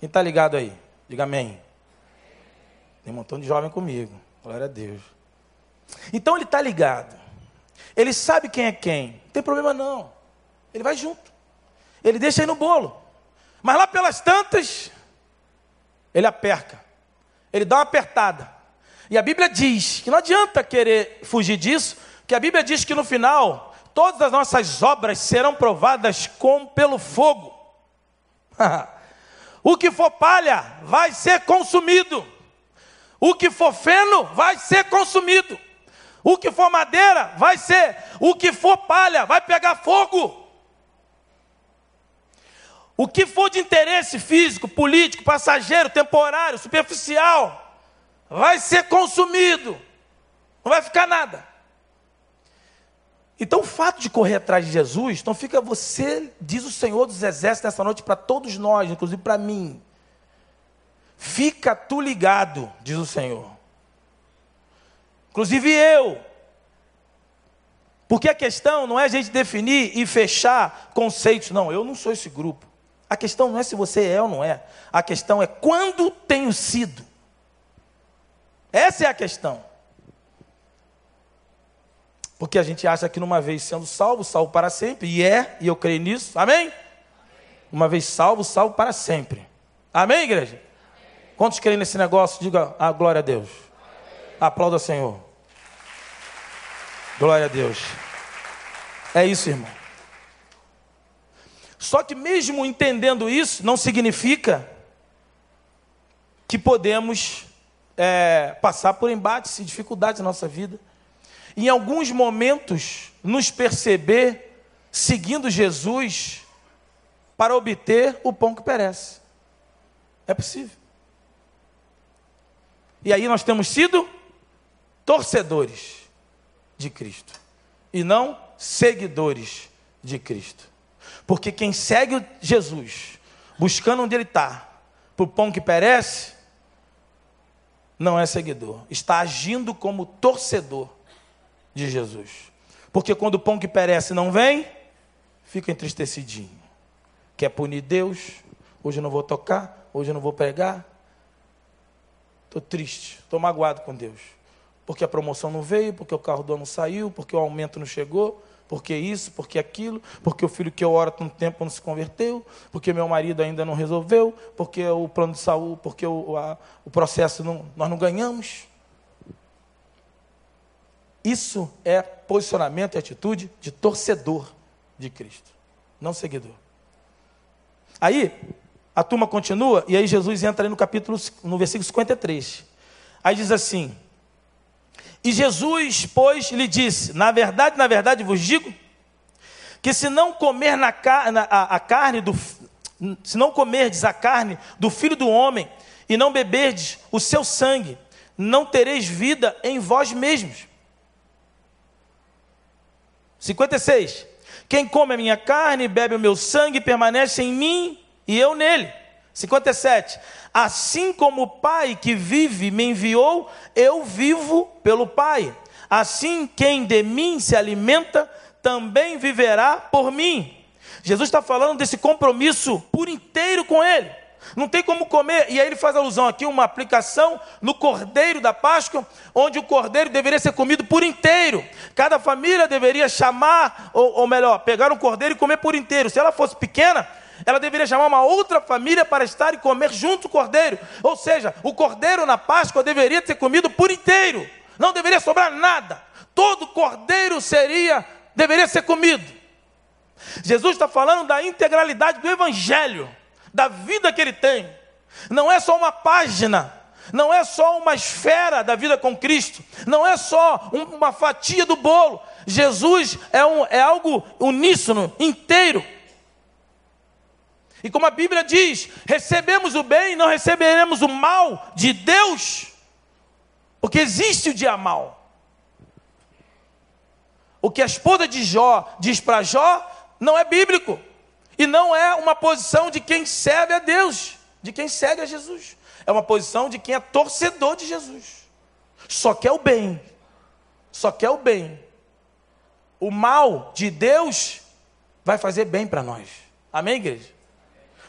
Quem está ligado aí? Diga amém. Tem um montão de jovem comigo. Glória a Deus. Então ele está ligado. Ele sabe quem é quem. Não tem problema não. Ele vai junto. Ele deixa aí no bolo. Mas lá pelas tantas, ele aperca ele dá uma apertada. E a Bíblia diz que não adianta querer fugir disso, que a Bíblia diz que no final todas as nossas obras serão provadas como pelo fogo. o que for palha vai ser consumido. O que for feno vai ser consumido. O que for madeira vai ser. O que for palha vai pegar fogo. O que for de interesse físico, político, passageiro, temporário, superficial, vai ser consumido. Não vai ficar nada. Então, o fato de correr atrás de Jesus, então fica você, diz o Senhor dos Exércitos nessa noite para todos nós, inclusive para mim. Fica tu ligado, diz o Senhor. Inclusive eu. Porque a questão não é a gente definir e fechar conceitos, não. Eu não sou esse grupo. A questão não é se você é ou não é. A questão é quando tenho sido. Essa é a questão. Porque a gente acha que numa vez sendo salvo, salvo para sempre, e é, e eu creio nisso, amém? Uma vez salvo, salvo para sempre. Amém, igreja? Quantos creem nesse negócio? Diga a glória a Deus. Aplauda o Senhor. Glória a Deus. É isso, irmão. Só que, mesmo entendendo isso, não significa que podemos é, passar por embates e dificuldades na nossa vida. Em alguns momentos, nos perceber seguindo Jesus para obter o pão que perece. É possível. E aí nós temos sido torcedores de Cristo e não seguidores de Cristo. Porque quem segue Jesus, buscando onde ele está, por pão que perece, não é seguidor. Está agindo como torcedor de Jesus. Porque quando o pão que perece não vem, fica entristecidinho. Quer punir Deus? Hoje eu não vou tocar, hoje eu não vou pregar. Estou triste, estou magoado com Deus. Porque a promoção não veio, porque o carro do ano saiu, porque o aumento não chegou, porque isso, porque aquilo, porque o filho que eu oro há tanto tempo não se converteu, porque meu marido ainda não resolveu, porque o plano de saúde, porque o, a, o processo não, nós não ganhamos. Isso é posicionamento e atitude de torcedor de Cristo, não seguidor. Aí, a turma continua, e aí Jesus entra no capítulo, no versículo 53. Aí diz assim: e Jesus, pois, lhe disse: Na verdade, na verdade vos digo, que se não comer na, a, a carne do se não comerdes a carne do filho do homem e não beberdes o seu sangue, não tereis vida em vós mesmos. 56. Quem come a minha carne e bebe o meu sangue permanece em mim e eu nele. 57. Assim como o Pai que vive me enviou, eu vivo pelo Pai. Assim quem de mim se alimenta também viverá por mim. Jesus está falando desse compromisso por inteiro com Ele. Não tem como comer, e aí ele faz alusão aqui, uma aplicação no cordeiro da Páscoa, onde o cordeiro deveria ser comido por inteiro. Cada família deveria chamar, ou, ou melhor, pegar um cordeiro e comer por inteiro. Se ela fosse pequena, ela deveria chamar uma outra família para estar e comer junto o cordeiro. Ou seja, o cordeiro na Páscoa deveria ser comido por inteiro. Não deveria sobrar nada. Todo cordeiro seria, deveria ser comido. Jesus está falando da integralidade do Evangelho da vida que ele tem. Não é só uma página, não é só uma esfera da vida com Cristo, não é só uma fatia do bolo. Jesus é, um, é algo uníssono, inteiro. E como a Bíblia diz, recebemos o bem e não receberemos o mal de Deus, porque existe o dia mal. O que a esposa de Jó diz para Jó não é bíblico. E não é uma posição de quem serve a Deus, de quem segue a Jesus. É uma posição de quem é torcedor de Jesus. Só quer o bem. Só quer o bem. O mal de Deus vai fazer bem para nós. Amém, igreja?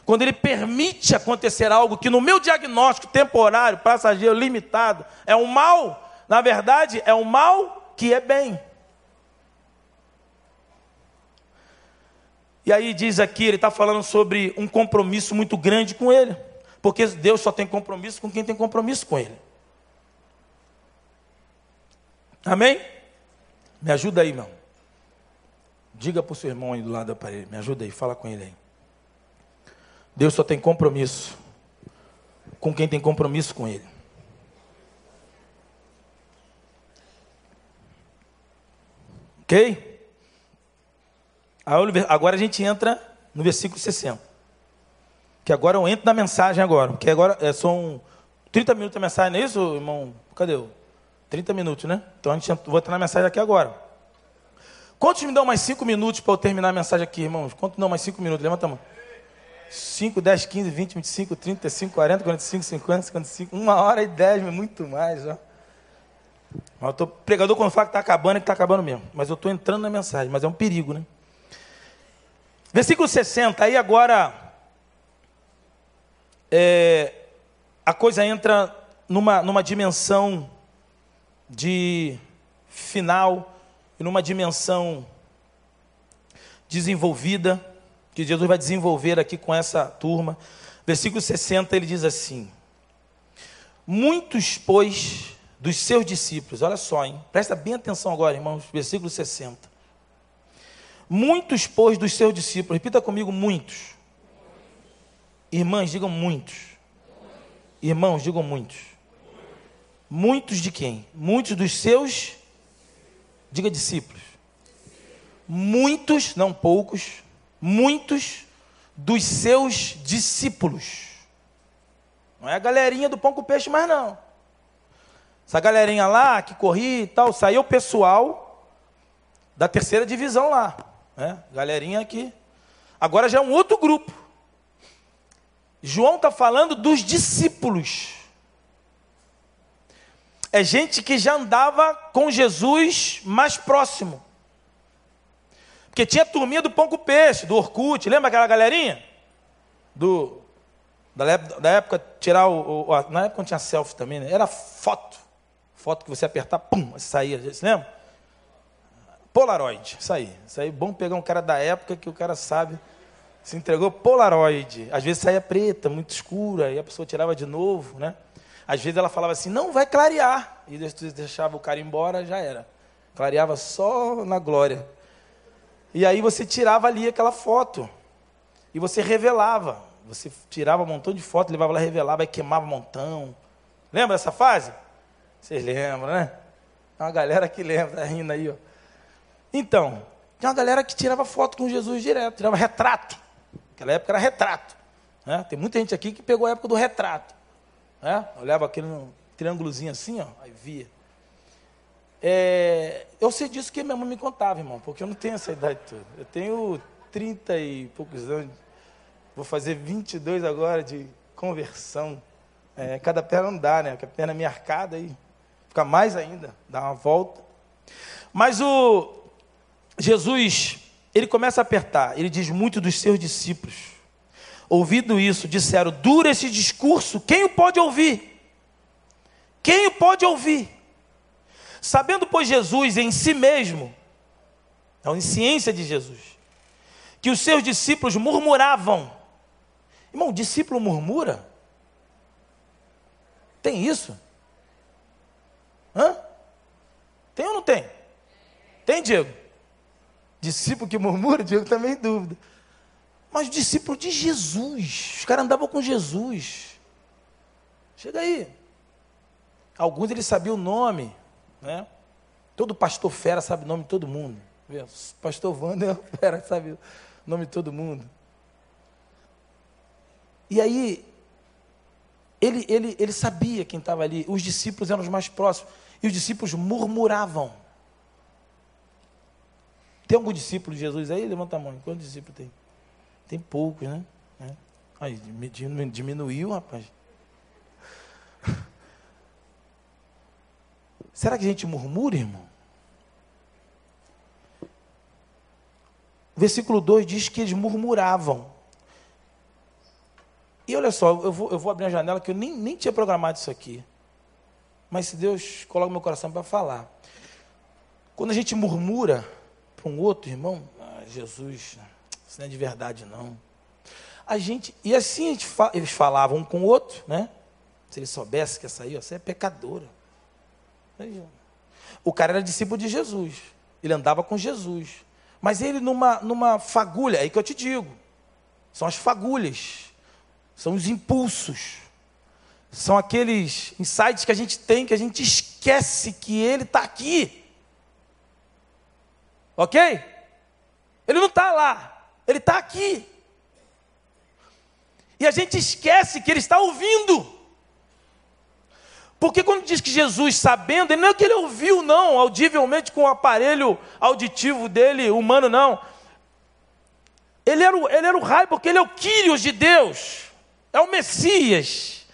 Quando ele permite acontecer algo que no meu diagnóstico temporário, passageiro, limitado, é um mal, na verdade, é um mal que é bem. E aí diz aqui, ele está falando sobre um compromisso muito grande com ele. Porque Deus só tem compromisso com quem tem compromisso com ele. Amém? Me ajuda aí, irmão. Diga para o seu irmão aí do lado da parede. Me ajuda aí, fala com ele aí. Deus só tem compromisso com quem tem compromisso com ele. Ok? Agora a gente entra no versículo 60. Que agora eu entro na mensagem agora. Porque agora é, são 30 minutos de mensagem, não é isso, irmão? Cadê eu? 30 minutos, né? Então a gente vou entrar na mensagem aqui agora. Quantos me dão mais 5 minutos para eu terminar a mensagem aqui, irmãos? Quantos me dão mais 5 minutos? Levanta a mão. 5, 10, 15, 20, 25, 30, 35, 40, 45, 50, 55, uma hora e 10, muito mais, ó. Mas eu tô, pregador quando fala que está acabando, é que está acabando mesmo. Mas eu estou entrando na mensagem, mas é um perigo, né? Versículo 60, aí agora é, a coisa entra numa, numa dimensão de final e numa dimensão desenvolvida, que Jesus vai desenvolver aqui com essa turma. Versículo 60 ele diz assim: Muitos, pois, dos seus discípulos, olha só, hein? presta bem atenção agora, irmãos, versículo 60. Muitos, pois, dos seus discípulos, repita comigo, muitos. Irmãs, digam muitos. Irmãos, digam muitos. Muitos de quem? Muitos dos seus, diga discípulos. Muitos, não poucos, muitos dos seus discípulos. Não é a galerinha do pão com peixe mais não. Essa galerinha lá que corria e tal, saiu o pessoal da terceira divisão lá. Né? Galerinha aqui. Agora já é um outro grupo. João está falando dos discípulos. É gente que já andava com Jesus mais próximo. Porque tinha turminha do pão com peixe, do Orkut, lembra aquela galerinha? Do, da, da época tirar o, o, Na época não tinha selfie também, né? Era foto. Foto que você apertar, pum, saía. Você lembra? Polaroid, isso aí. Isso aí, bom pegar um cara da época que o cara sabe. Se entregou Polaroid. Às vezes saía preta, muito escura, e a pessoa tirava de novo, né? Às vezes ela falava assim, não, vai clarear. E deixava o cara embora, já era. Clareava só na glória. E aí você tirava ali aquela foto. E você revelava. Você tirava um montão de foto, levava lá, revelava e queimava um montão. Lembra dessa fase? Vocês lembram, né? Tem uma galera que lembra, tá rindo aí, ó. Então, tinha uma galera que tirava foto com Jesus direto, tirava retrato. Naquela época era retrato. Né? Tem muita gente aqui que pegou a época do retrato. Né? Olhava aquele triângulozinho assim, ó, aí via. É, eu sei disso que minha mãe me contava, irmão, porque eu não tenho essa idade toda. Eu tenho 30 e poucos anos, vou fazer 22 agora de conversão. É, cada perna não dá, né? Porque a perna é arcada e fica mais ainda, dá uma volta. Mas o Jesus, ele começa a apertar, ele diz muito dos seus discípulos. Ouvido isso, disseram: dura esse discurso, quem o pode ouvir? Quem o pode ouvir? Sabendo, pois, Jesus em si mesmo, a onisciência de Jesus, que os seus discípulos murmuravam. Irmão, discípulo murmura? Tem isso? Hã? Tem ou não tem? Tem, Diego? Discípulo que murmura, Diego também dúvida. Mas discípulo de Jesus, os caras andavam com Jesus. Chega aí. Alguns ele sabia o nome, né? Todo pastor fera sabe o nome de todo mundo. Pastor Wander fera, sabe o nome de todo mundo. E aí, ele, ele, ele sabia quem estava ali, os discípulos eram os mais próximos, e os discípulos murmuravam. Tem algum discípulo de Jesus aí? Levanta a mão. Quantos discípulos tem? Tem poucos, né? É. Aí, diminuiu, rapaz. Será que a gente murmura, irmão? O versículo 2 diz que eles murmuravam. E olha só, eu vou, eu vou abrir a janela que eu nem, nem tinha programado isso aqui. Mas se Deus coloca meu coração para falar. Quando a gente murmura para um outro irmão, ah, Jesus, isso não é de verdade não. A gente, e assim gente, eles falavam um com o outro, né? Se ele soubesse que essa aí, ó, você é pecadora. O cara era discípulo de Jesus. Ele andava com Jesus. Mas ele numa, numa fagulha, é aí que eu te digo. São as fagulhas. São os impulsos. São aqueles insights que a gente tem que a gente esquece que ele está aqui. Ok? Ele não está lá. Ele está aqui. E a gente esquece que ele está ouvindo. Porque quando diz que Jesus, sabendo, ele não é que ele ouviu, não, audivelmente com o aparelho auditivo dele, humano, não. Ele era o, ele era o raio, porque ele é o Quírios de Deus, é o Messias,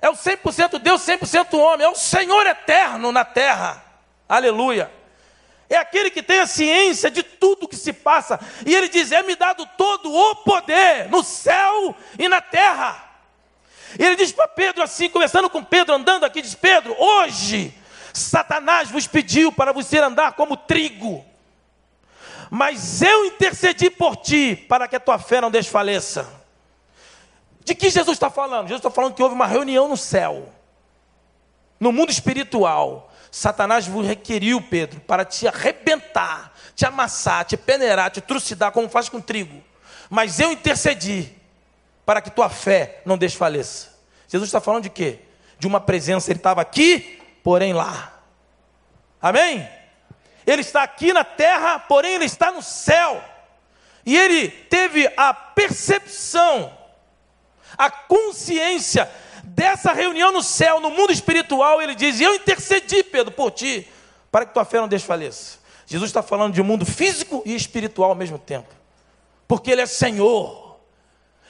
é o 100% Deus, 100% homem, é o Senhor eterno na terra, aleluia. É aquele que tem a ciência de tudo que se passa, e ele diz: É-me dado todo o poder no céu e na terra. E ele diz para Pedro assim, começando com Pedro, andando aqui, diz: Pedro, hoje Satanás vos pediu para você andar como trigo, mas eu intercedi por ti para que a tua fé não desfaleça. De que Jesus está falando? Jesus está falando que houve uma reunião no céu, no mundo espiritual. Satanás vos requeriu, Pedro, para te arrebentar, te amassar, te peneirar, te trucidar, como faz com trigo. Mas eu intercedi para que tua fé não desfaleça. Jesus está falando de quê? De uma presença, ele estava aqui, porém lá. Amém? Ele está aqui na terra, porém ele está no céu. E ele teve a percepção, a consciência dessa reunião no céu, no mundo espiritual. Ele diz: Eu intercedi, Pedro, por ti, para que tua fé não desfaleça. Jesus está falando de um mundo físico e espiritual ao mesmo tempo, porque Ele é Senhor.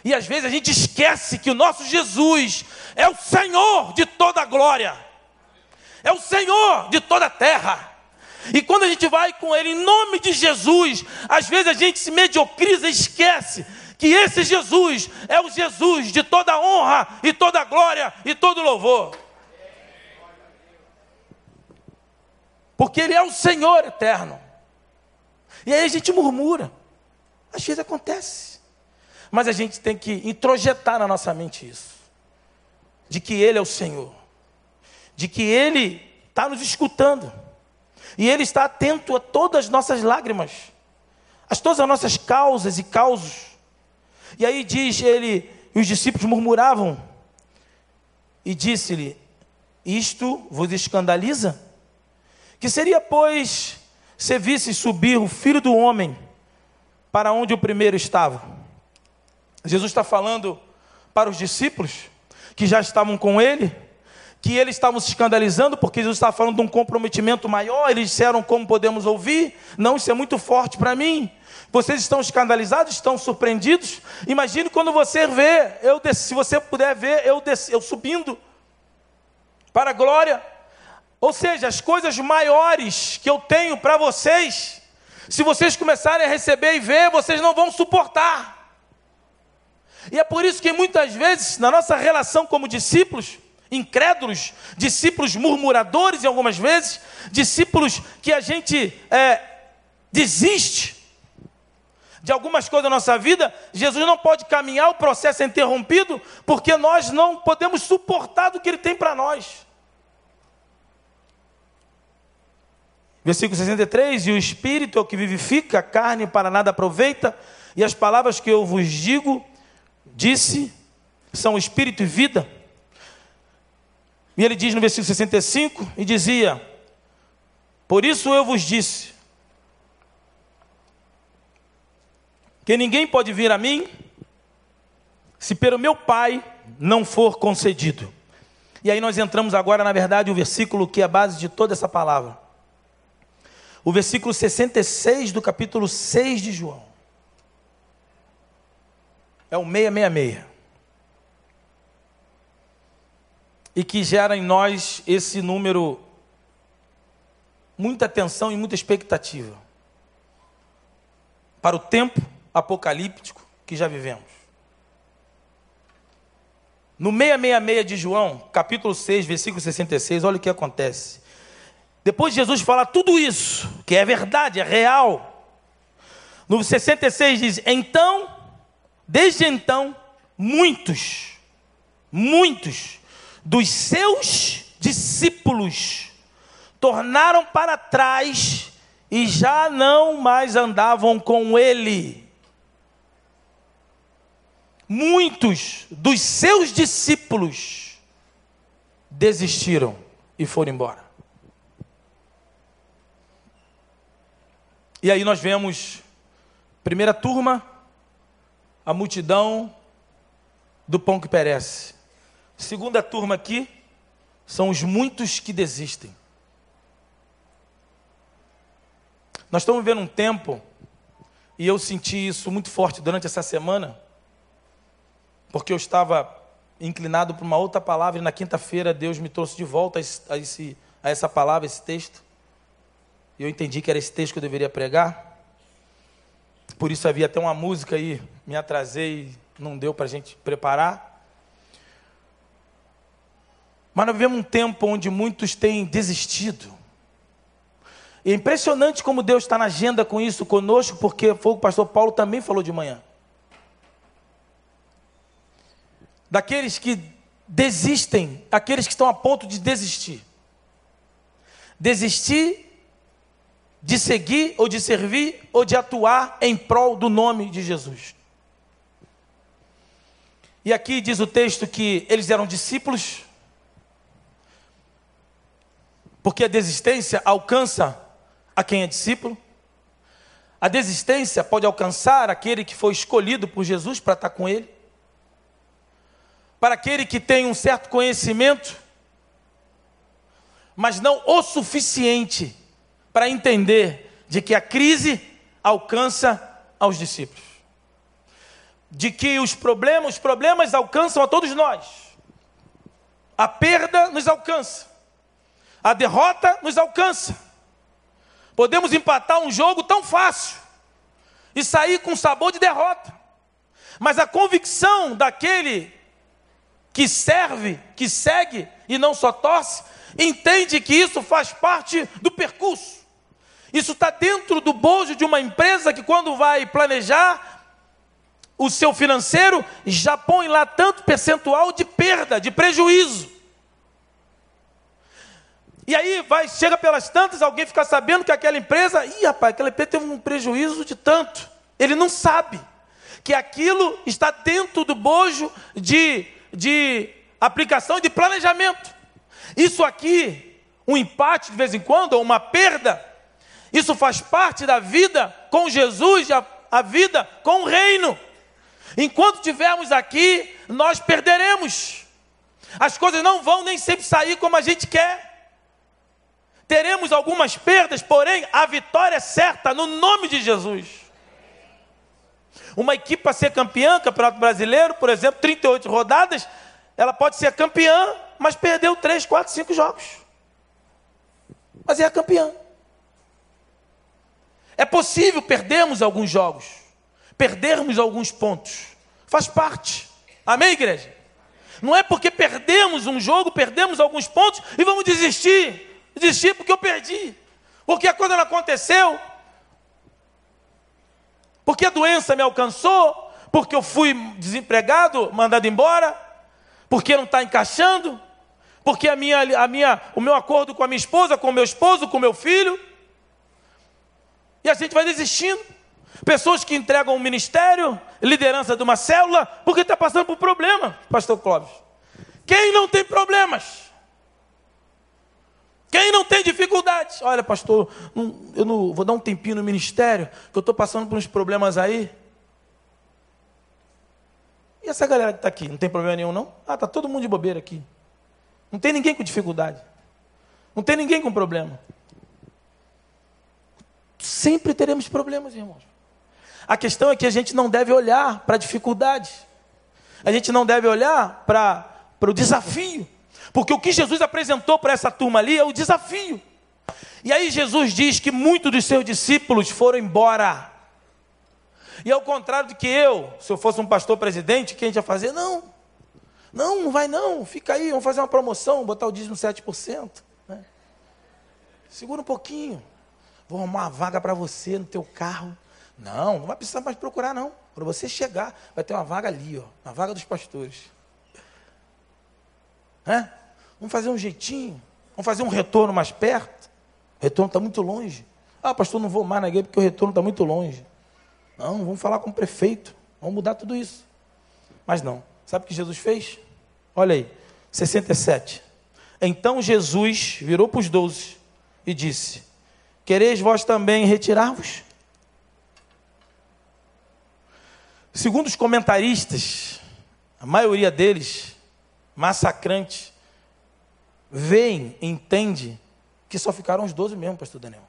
E às vezes a gente esquece que o nosso Jesus é o Senhor de toda a glória, é o Senhor de toda a terra. E quando a gente vai com Ele em nome de Jesus, às vezes a gente se mediocriza e esquece que esse Jesus é o Jesus de toda honra e toda glória e todo louvor. Porque Ele é o Senhor eterno. E aí a gente murmura. Às vezes acontece. Mas a gente tem que introjetar na nossa mente isso. De que Ele é o Senhor. De que Ele está nos escutando. E Ele está atento a todas as nossas lágrimas. A todas as nossas causas e causos. E aí diz ele, e os discípulos murmuravam. E disse-lhe: Isto vos escandaliza? Que seria, pois, se visse subir o filho do homem para onde o primeiro estava? Jesus está falando para os discípulos que já estavam com ele, que eles estavam se escandalizando porque Jesus estava falando de um comprometimento maior. Eles disseram como podemos ouvir? Não, isso é muito forte para mim. Vocês estão escandalizados, estão surpreendidos? Imagine quando você vê, eu se você puder ver, eu, eu subindo para a glória. Ou seja, as coisas maiores que eu tenho para vocês, se vocês começarem a receber e ver, vocês não vão suportar. E é por isso que muitas vezes, na nossa relação como discípulos, incrédulos, discípulos murmuradores, algumas vezes, discípulos que a gente é, desiste de algumas coisas da nossa vida, Jesus não pode caminhar, o processo é interrompido, porque nós não podemos suportar do que Ele tem para nós. Versículo 63: E o Espírito é o que vivifica, a carne para nada aproveita, e as palavras que eu vos digo, disse, são Espírito e vida. E ele diz no versículo 65: E dizia: Por isso eu vos disse, que ninguém pode vir a mim se pelo meu Pai não for concedido. E aí nós entramos agora, na verdade, o versículo que é a base de toda essa palavra. O versículo 66 do capítulo 6 de João. É o 666. E que gera em nós esse número muita atenção e muita expectativa para o tempo apocalíptico que já vivemos. No 666 de João, capítulo 6, versículo 66, olha o que acontece. Depois de Jesus falar tudo isso, que é verdade, é real. No 66 diz: Então, desde então, muitos, muitos dos seus discípulos tornaram para trás e já não mais andavam com ele muitos dos seus discípulos desistiram e foram embora. E aí nós vemos, primeira turma, a multidão do pão que perece. Segunda turma aqui, são os muitos que desistem. Nós estamos vivendo um tempo, e eu senti isso muito forte durante essa semana, porque eu estava inclinado para uma outra palavra e na quinta-feira Deus me trouxe de volta a, esse, a essa palavra, esse texto. E eu entendi que era esse texto que eu deveria pregar. Por isso havia até uma música aí, me atrasei, não deu para a gente preparar. Mas nós vivemos um tempo onde muitos têm desistido. É impressionante como Deus está na agenda com isso conosco, porque foi o pastor Paulo também falou de manhã. daqueles que desistem, aqueles que estão a ponto de desistir. Desistir de seguir ou de servir ou de atuar em prol do nome de Jesus. E aqui diz o texto que eles eram discípulos, porque a desistência alcança a quem é discípulo. A desistência pode alcançar aquele que foi escolhido por Jesus para estar com ele para aquele que tem um certo conhecimento, mas não o suficiente para entender de que a crise alcança aos discípulos. De que os problemas, os problemas alcançam a todos nós. A perda nos alcança. A derrota nos alcança. Podemos empatar um jogo tão fácil e sair com sabor de derrota. Mas a convicção daquele que serve, que segue e não só torce, entende que isso faz parte do percurso. Isso está dentro do bojo de uma empresa que, quando vai planejar o seu financeiro, já põe lá tanto percentual de perda, de prejuízo. E aí vai, chega pelas tantas, alguém fica sabendo que aquela empresa, ih rapaz, aquela empresa teve um prejuízo de tanto. Ele não sabe que aquilo está dentro do bojo de de aplicação e de planejamento. Isso aqui, um empate de vez em quando, ou uma perda, isso faz parte da vida com Jesus, a, a vida com o reino. Enquanto estivermos aqui, nós perderemos. As coisas não vão nem sempre sair como a gente quer. Teremos algumas perdas, porém a vitória é certa no nome de Jesus. Uma equipe para ser campeã, Campeonato Brasileiro, por exemplo, 38 rodadas, ela pode ser campeã, mas perdeu 3, 4, 5 jogos. Mas é a campeã. É possível perdermos alguns jogos, perdermos alguns pontos. Faz parte. Amém, igreja? Não é porque perdemos um jogo, perdemos alguns pontos e vamos desistir. Desistir porque eu perdi. Porque a coisa não aconteceu. Porque a doença me alcançou. Porque eu fui desempregado, mandado embora. Porque não está encaixando. Porque a minha, a minha, o meu acordo com a minha esposa, com o meu esposo, com o meu filho. E a gente vai desistindo. Pessoas que entregam um ministério, liderança de uma célula, porque está passando por problema, pastor Clóvis. Quem não tem problemas? Quem não tem dificuldades? Olha, pastor, eu não vou dar um tempinho no ministério, que eu estou passando por uns problemas aí. E essa galera que está aqui, não tem problema nenhum, não? Ah, está todo mundo de bobeira aqui. Não tem ninguém com dificuldade. Não tem ninguém com problema. Sempre teremos problemas, irmãos. A questão é que a gente não deve olhar para a dificuldade. A gente não deve olhar para, o desafio. Porque o que Jesus apresentou para essa turma ali é o desafio. E aí Jesus diz que muitos dos seus discípulos foram embora. E ao contrário do que eu, se eu fosse um pastor presidente, o que a gente ia fazer? Não, não, não vai não, fica aí, vamos fazer uma promoção, botar o dízimo 7%. Né? Segura um pouquinho, vou arrumar uma vaga para você no teu carro. Não, não vai precisar mais procurar, não. Para você chegar, vai ter uma vaga ali, ó, na vaga dos pastores. É? Vamos fazer um jeitinho, vamos fazer um retorno mais perto. O retorno está muito longe. Ah, pastor, não vou mais na igreja porque o retorno está muito longe. Não, vamos falar com o prefeito, vamos mudar tudo isso. Mas não. Sabe o que Jesus fez? Olha aí, 67. Então Jesus virou para os doze e disse: Quereis vós também retirar-vos? Segundo os comentaristas, a maioria deles, massacrante, veem, entende que só ficaram os doze mesmo, pastor Daniel.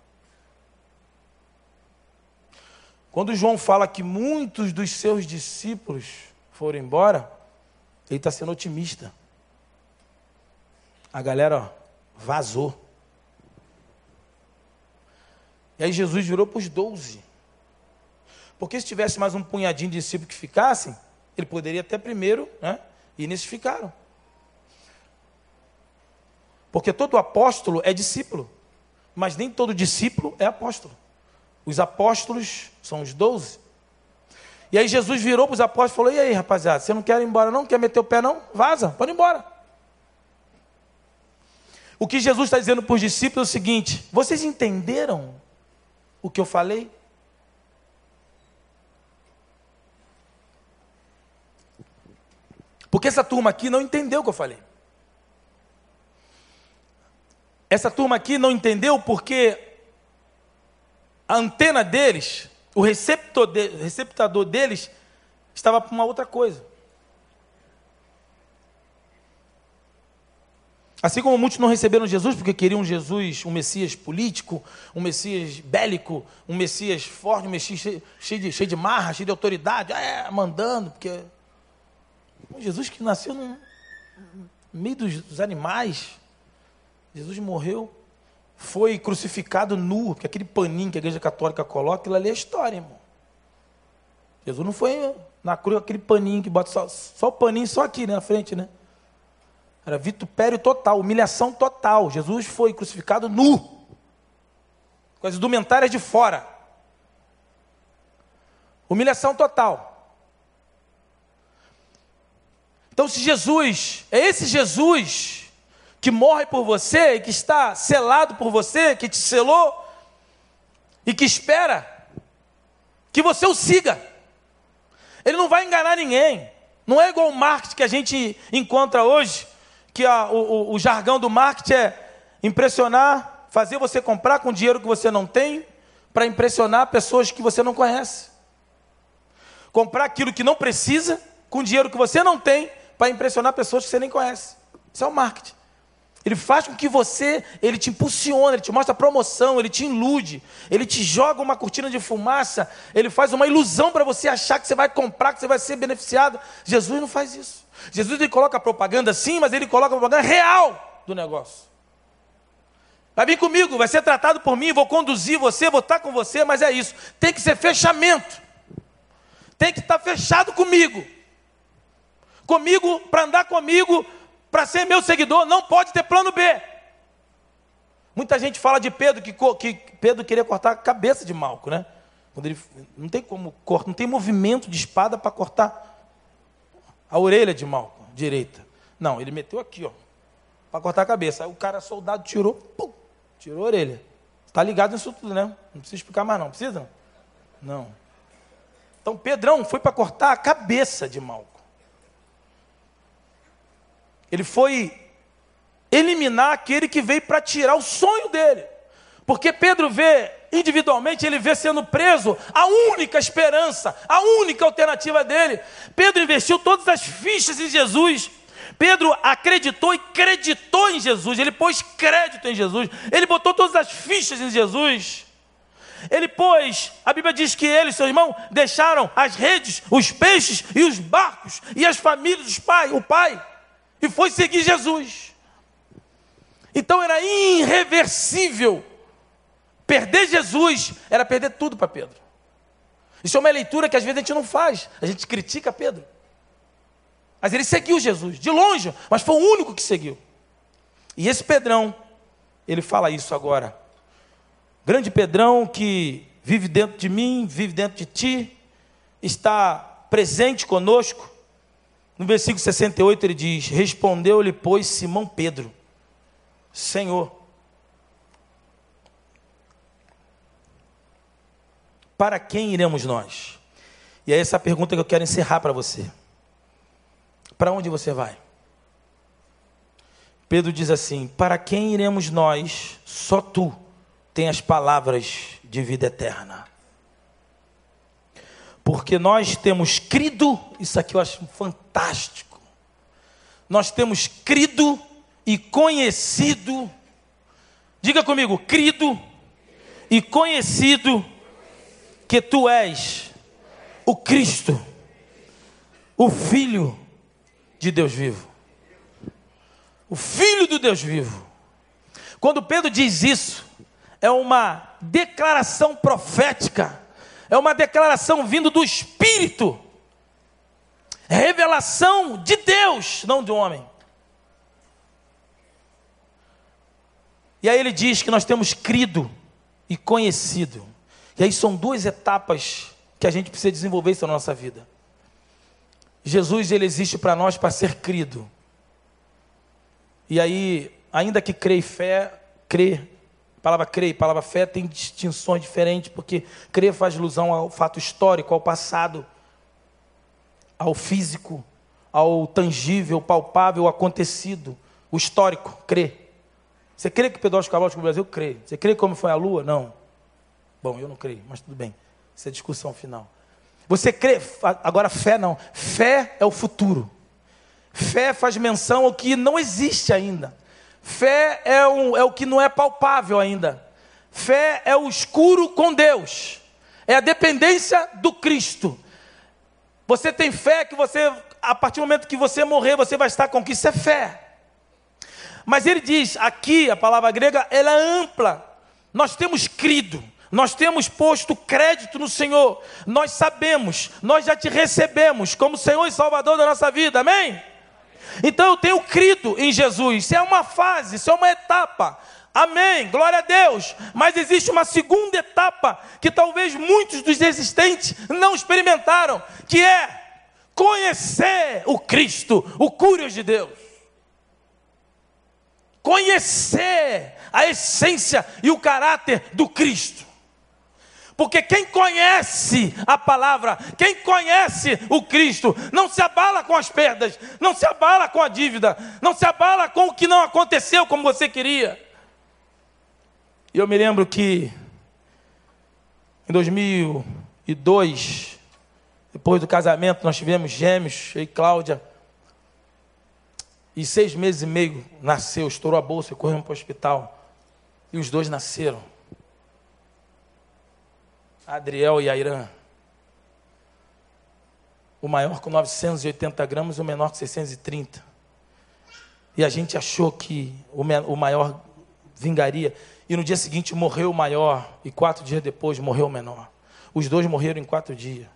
Quando João fala que muitos dos seus discípulos foram embora, ele está sendo otimista. A galera ó, vazou. E aí Jesus virou para os doze. Porque se tivesse mais um punhadinho de discípulos que ficassem, ele poderia até primeiro, né? E nesses ficaram. Porque todo apóstolo é discípulo, mas nem todo discípulo é apóstolo. Os apóstolos são os doze. E aí Jesus virou para os apóstolos e falou: E aí, rapaziada, você não quer ir embora, não? Quer meter o pé, não? Vaza, pode ir embora. O que Jesus está dizendo para os discípulos é o seguinte: vocês entenderam o que eu falei? Porque essa turma aqui não entendeu o que eu falei. Essa turma aqui não entendeu porque a antena deles, o receptor de, receptador deles, estava para uma outra coisa. Assim como muitos não receberam Jesus porque queriam Jesus, um Messias político, um Messias bélico, um Messias forte, um Messias cheio, cheio de, cheio de marra, cheio de autoridade, é, mandando, porque Jesus que nasceu no meio dos animais. Jesus morreu, foi crucificado nu, porque aquele paninho que a igreja católica coloca, aquilo ali é história, irmão. Jesus não foi na cruz aquele paninho que bota só, só o paninho só aqui né, na frente, né? Era vitupério total, humilhação total. Jesus foi crucificado nu, com as indumentárias de fora. Humilhação total. Então, se Jesus, é esse Jesus que morre por você, que está selado por você, que te selou e que espera que você o siga. Ele não vai enganar ninguém. Não é igual o marketing que a gente encontra hoje, que a, o, o jargão do marketing é impressionar, fazer você comprar com dinheiro que você não tem, para impressionar pessoas que você não conhece. Comprar aquilo que não precisa, com dinheiro que você não tem, para impressionar pessoas que você nem conhece. Isso é o marketing. Ele faz com que você, ele te impulsiona, ele te mostra promoção, ele te ilude, ele te joga uma cortina de fumaça, ele faz uma ilusão para você achar que você vai comprar, que você vai ser beneficiado. Jesus não faz isso. Jesus ele coloca propaganda sim, mas ele coloca propaganda real do negócio. Vai vir comigo, vai ser tratado por mim, vou conduzir você, vou estar com você, mas é isso. Tem que ser fechamento. Tem que estar fechado comigo. Comigo, para andar comigo, para ser meu seguidor, não pode ter plano B. Muita gente fala de Pedro que, que Pedro queria cortar a cabeça de Malco, né? Quando ele, não tem como cortar, não tem movimento de espada para cortar a orelha de Malco, direita. Não, ele meteu aqui, ó, para cortar a cabeça. Aí o cara, soldado, tirou, pum, tirou a orelha. Está ligado nisso tudo, né? Não precisa explicar mais, não. Precisa? Não. Então Pedrão foi para cortar a cabeça de Malco. Ele foi eliminar aquele que veio para tirar o sonho dele. Porque Pedro vê, individualmente, ele vê sendo preso a única esperança, a única alternativa dele. Pedro investiu todas as fichas em Jesus. Pedro acreditou e creditou em Jesus. Ele pôs crédito em Jesus. Ele botou todas as fichas em Jesus. Ele pôs, a Bíblia diz que ele e seu irmão deixaram as redes, os peixes e os barcos e as famílias dos pai, o pai e foi seguir Jesus. Então era irreversível. Perder Jesus era perder tudo para Pedro. Isso é uma leitura que às vezes a gente não faz. A gente critica Pedro. Mas ele seguiu Jesus, de longe, mas foi o único que seguiu. E esse Pedrão, ele fala isso agora. Grande Pedrão que vive dentro de mim, vive dentro de ti, está presente conosco, no versículo 68 ele diz: Respondeu-lhe, pois, Simão Pedro, Senhor, para quem iremos nós? E é essa pergunta que eu quero encerrar para você. Para onde você vai? Pedro diz assim: Para quem iremos nós? Só tu tem as palavras de vida eterna porque nós temos crido, isso aqui eu acho fantástico. Nós temos crido e conhecido, diga comigo, crido e conhecido que tu és o Cristo, o Filho de Deus vivo. O Filho do Deus vivo. Quando Pedro diz isso, é uma declaração profética é uma declaração vindo do Espírito, é revelação de Deus, não de homem. E aí ele diz que nós temos crido e conhecido. E aí são duas etapas que a gente precisa desenvolver isso na nossa vida. Jesus ele existe para nós para ser crido. E aí, ainda que crê e fé, crê a palavra crer e palavra fé tem distinções diferentes, porque crer faz ilusão ao fato histórico, ao passado, ao físico, ao tangível, palpável, acontecido, o histórico, crer. Você crê que Pedro Álvares Cabral o Brasil? Crê. Você crê como foi a lua? Não. Bom, eu não creio, mas tudo bem. Essa é discussão final. Você crê, agora fé não. Fé é o futuro. Fé faz menção ao que não existe ainda. Fé é, um, é o que não é palpável ainda. Fé é o escuro com Deus. É a dependência do Cristo. Você tem fé que você, a partir do momento que você morrer, você vai estar com que isso é fé. Mas ele diz, aqui a palavra grega, ela é ampla. Nós temos crido, nós temos posto crédito no Senhor, nós sabemos, nós já te recebemos como Senhor e Salvador da nossa vida, amém? Então eu tenho crido em Jesus. Isso é uma fase, isso é uma etapa. Amém, glória a Deus. Mas existe uma segunda etapa que talvez muitos dos existentes não experimentaram, que é conhecer o Cristo, o Cúrios de Deus. Conhecer a essência e o caráter do Cristo. Porque quem conhece a palavra, quem conhece o Cristo, não se abala com as perdas, não se abala com a dívida, não se abala com o que não aconteceu como você queria. E eu me lembro que em 2002, depois do casamento, nós tivemos gêmeos, eu e Cláudia. E seis meses e meio nasceu, estourou a bolsa e correu para o hospital. E os dois nasceram. Adriel e Airã. O maior com 980 gramas o menor com 630. E a gente achou que o maior vingaria. E no dia seguinte morreu o maior. E quatro dias depois morreu o menor. Os dois morreram em quatro dias.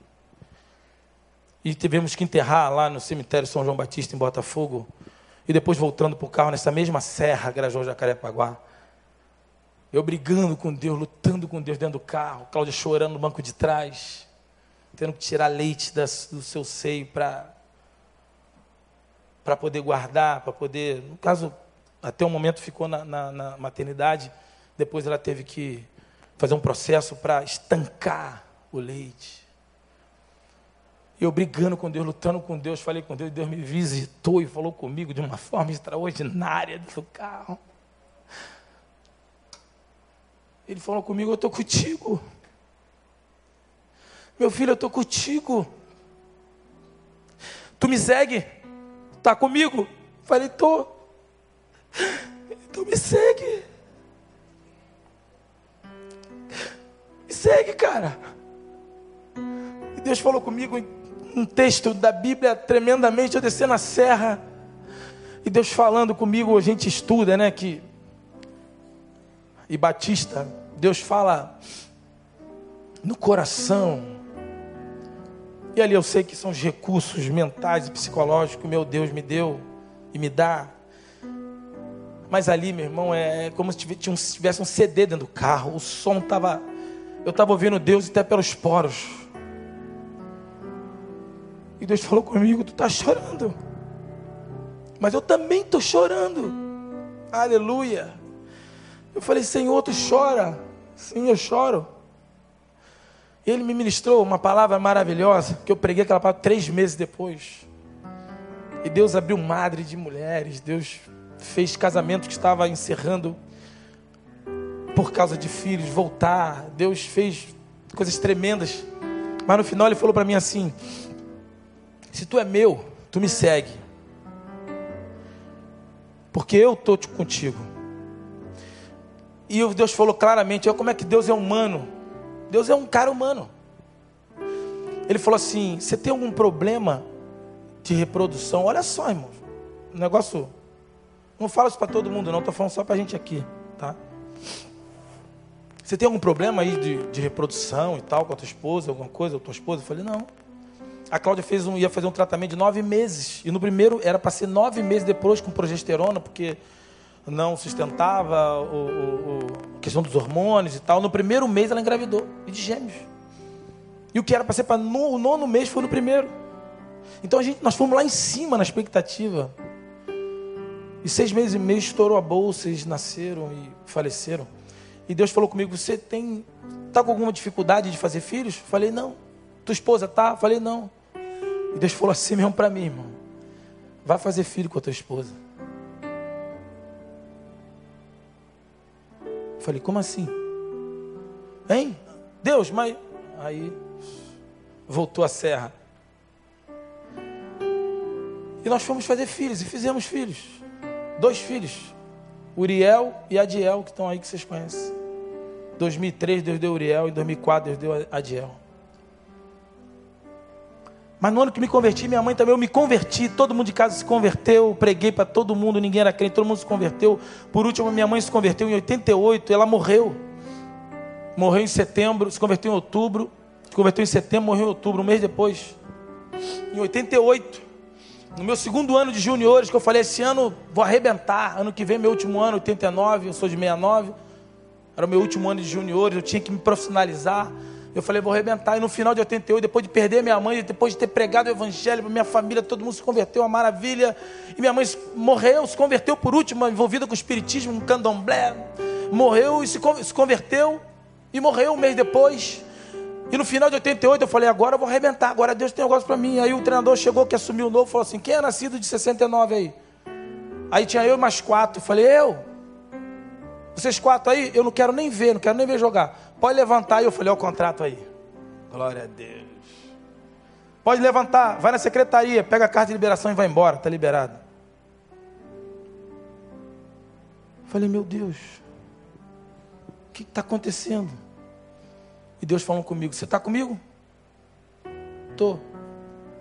E tivemos que enterrar lá no cemitério São João Batista, em Botafogo. E depois voltando para o carro, nessa mesma serra, Grajão Jacarepaguá. Eu brigando com Deus, lutando com Deus dentro do carro. Cláudia chorando no banco de trás. Tendo que tirar leite das, do seu seio para para poder guardar, para poder. No caso, até o momento ficou na, na, na maternidade, depois ela teve que fazer um processo para estancar o leite. Eu brigando com Deus, lutando com Deus, falei com Deus, Deus me visitou e falou comigo de uma forma extraordinária do carro. Ele falou comigo, eu estou contigo. Meu filho, eu estou contigo. Tu me segue? Está comigo? Falei, tô. Então me segue. Me segue, cara. E Deus falou comigo em um texto da Bíblia tremendamente, eu descer na serra. E Deus falando comigo, a gente estuda, né? Que e Batista, Deus fala no coração e ali eu sei que são os recursos mentais e psicológicos que meu Deus me deu e me dá. Mas ali, meu irmão, é como se tivesse um CD dentro do carro. O som estava. Eu estava ouvindo Deus até pelos poros. E Deus falou comigo: Tu está chorando. Mas eu também estou chorando. Aleluia. Eu falei: Senhor, tu chora. Sim, eu choro. Ele me ministrou uma palavra maravilhosa, que eu preguei aquela palavra três meses depois. E Deus abriu madre de mulheres, Deus fez casamento que estava encerrando por causa de filhos voltar. Deus fez coisas tremendas. Mas no final ele falou para mim assim: Se tu é meu, tu me segue. Porque eu estou contigo. E Deus falou claramente: como é que Deus é humano? Deus é um cara humano. Ele falou assim: Você tem algum problema de reprodução? Olha só, irmão. O negócio. Não fala isso para todo mundo, não. Estou falando só para a gente aqui, tá? Você tem algum problema aí de, de, reprodução e tal com a tua esposa, alguma coisa, ou tua esposa? Eu falei: Não. A Cláudia fez um, ia fazer um tratamento de nove meses. E no primeiro era para ser nove meses depois com progesterona, porque não sustentava o, o, a questão dos hormônios e tal. No primeiro mês ela engravidou, e de gêmeos. E o que era para ser para o nono mês foi no primeiro. Então a gente, nós fomos lá em cima na expectativa. E seis meses e meio estourou a bolsa, eles nasceram e faleceram. E Deus falou comigo: Você tem. Está com alguma dificuldade de fazer filhos? Falei: Não. Tua esposa tá? Falei: Não. E Deus falou assim mesmo para mim, irmão: Vai fazer filho com a tua esposa. Falei, como assim? Hein? Deus, mas. Aí voltou a serra. E nós fomos fazer filhos e fizemos filhos. Dois filhos. Uriel e Adiel, que estão aí que vocês conhecem. 2003 Deus deu Uriel, em 2004 Deus deu Adiel. Mas no ano que me converti, minha mãe também, eu me converti, todo mundo de casa se converteu, preguei para todo mundo, ninguém era crente, todo mundo se converteu. Por último, minha mãe se converteu em 88, ela morreu. Morreu em setembro, se converteu em outubro, se converteu em setembro, morreu em outubro, um mês depois. Em 88, no meu segundo ano de juniores, que eu falei, esse ano vou arrebentar, ano que vem meu último ano, 89, eu sou de 69, era o meu último ano de juniores, eu tinha que me profissionalizar. Eu falei, vou arrebentar. E no final de 88, depois de perder minha mãe, depois de ter pregado o evangelho para minha família, todo mundo se converteu, uma maravilha. E minha mãe morreu, se converteu por último, envolvida com o espiritismo, um candomblé. Morreu e se converteu e morreu um mês depois. E no final de 88 eu falei, agora eu vou arrebentar, agora Deus tem um negócio para mim. Aí o treinador chegou que assumiu o novo, falou assim: quem é nascido de 69 aí? Aí tinha eu mais quatro. Eu falei, eu? Vocês quatro aí, eu não quero nem ver, não quero nem ver jogar. Pode levantar. E eu falei, olha o contrato aí. Glória a Deus. Pode levantar, vai na secretaria, pega a carta de liberação e vai embora, está liberado. Falei, meu Deus, o que está acontecendo? E Deus falou comigo: Você está comigo? Tô.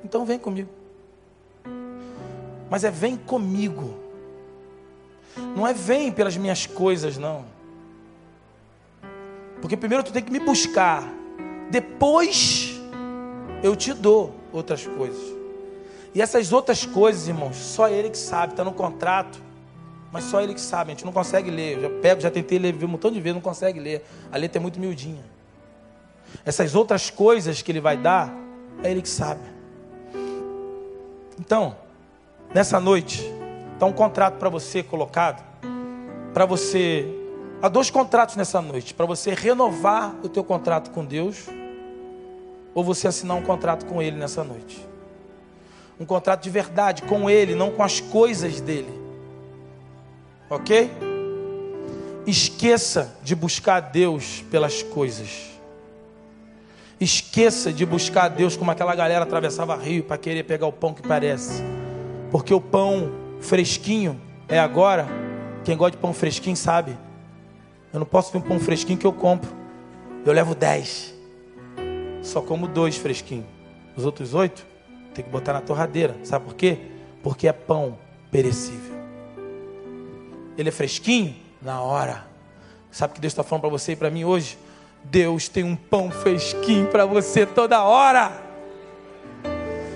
Então vem comigo. Mas é vem comigo. Não é vem pelas minhas coisas, não. Porque primeiro tu tem que me buscar. Depois eu te dou outras coisas. E essas outras coisas, irmãos, só ele que sabe, está no contrato. Mas só ele que sabe, a gente não consegue ler. Eu já pego, já tentei ler um montão de vezes, não consegue ler. A letra é muito miudinha. Essas outras coisas que ele vai dar, é ele que sabe. Então, nessa noite, está um contrato para você colocado, para você. Há dois contratos nessa noite, para você renovar o teu contrato com Deus, ou você assinar um contrato com Ele nessa noite. Um contrato de verdade com Ele, não com as coisas dele. Ok? Esqueça de buscar Deus pelas coisas. Esqueça de buscar Deus como aquela galera atravessava rio para querer pegar o pão que parece. Porque o pão fresquinho é agora. Quem gosta de pão fresquinho sabe. Eu não posso ter um pão fresquinho que eu compro. Eu levo dez. Só como dois fresquinhos. Os outros oito tem que botar na torradeira. Sabe por quê? Porque é pão perecível. Ele é fresquinho na hora. Sabe o que Deus está falando para você e para mim hoje? Deus tem um pão fresquinho para você toda hora.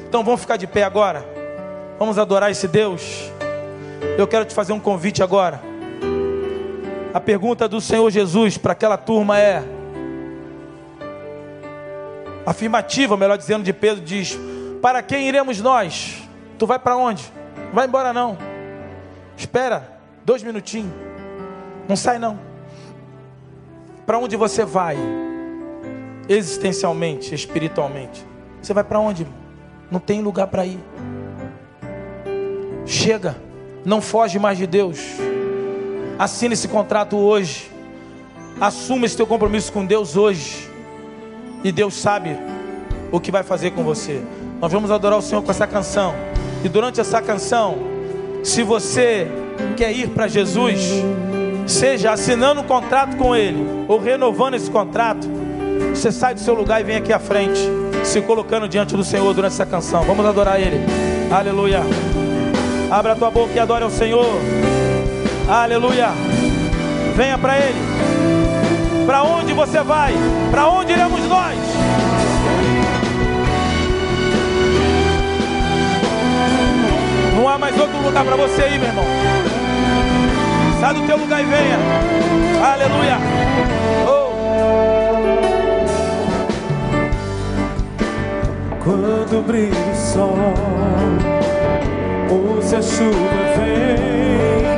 Então vamos ficar de pé agora. Vamos adorar esse Deus. Eu quero te fazer um convite agora. A pergunta do Senhor Jesus para aquela turma é afirmativa, melhor dizendo, de Pedro diz: para quem iremos nós? Tu vai para onde? Não vai embora não. Espera dois minutinhos. Não sai não. Para onde você vai? Existencialmente, espiritualmente. Você vai para onde? Não tem lugar para ir. Chega. Não foge mais de Deus. Assine esse contrato hoje. Assuma esse teu compromisso com Deus hoje. E Deus sabe o que vai fazer com você. Nós vamos adorar o Senhor com essa canção. E durante essa canção, se você quer ir para Jesus, seja assinando um contrato com Ele ou renovando esse contrato, você sai do seu lugar e vem aqui à frente, se colocando diante do Senhor durante essa canção. Vamos adorar Ele. Aleluia. Abra a tua boca e adore ao Senhor. Aleluia. Venha para Ele. Para onde você vai? Para onde iremos nós? Não há mais outro lugar para você ir, meu irmão. Sai do teu lugar e venha. Aleluia. Oh. Quando brilha o sol, ou se a chuva vem,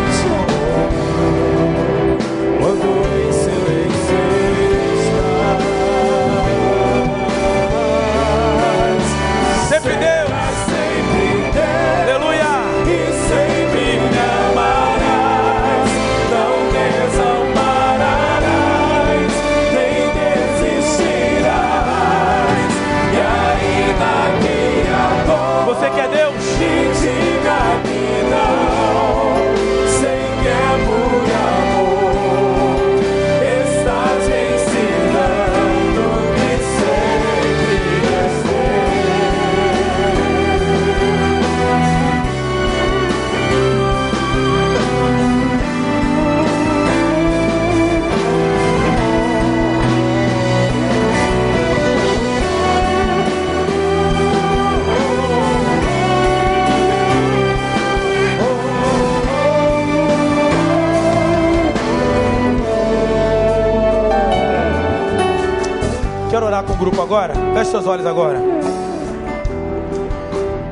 seus olhos agora.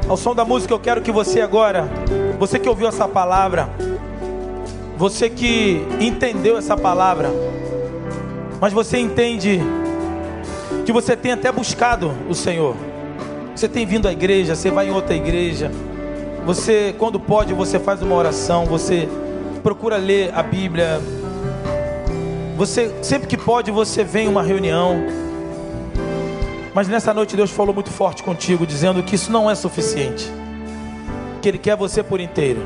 Ao som da música, eu quero que você agora, você que ouviu essa palavra, você que entendeu essa palavra, mas você entende que você tem até buscado o Senhor. Você tem vindo à igreja, você vai em outra igreja, Você, quando pode, você faz uma oração, você procura ler a Bíblia. Você, sempre que pode, você vem em uma reunião. Mas nessa noite Deus falou muito forte contigo, dizendo que isso não é suficiente. Que Ele quer você por inteiro.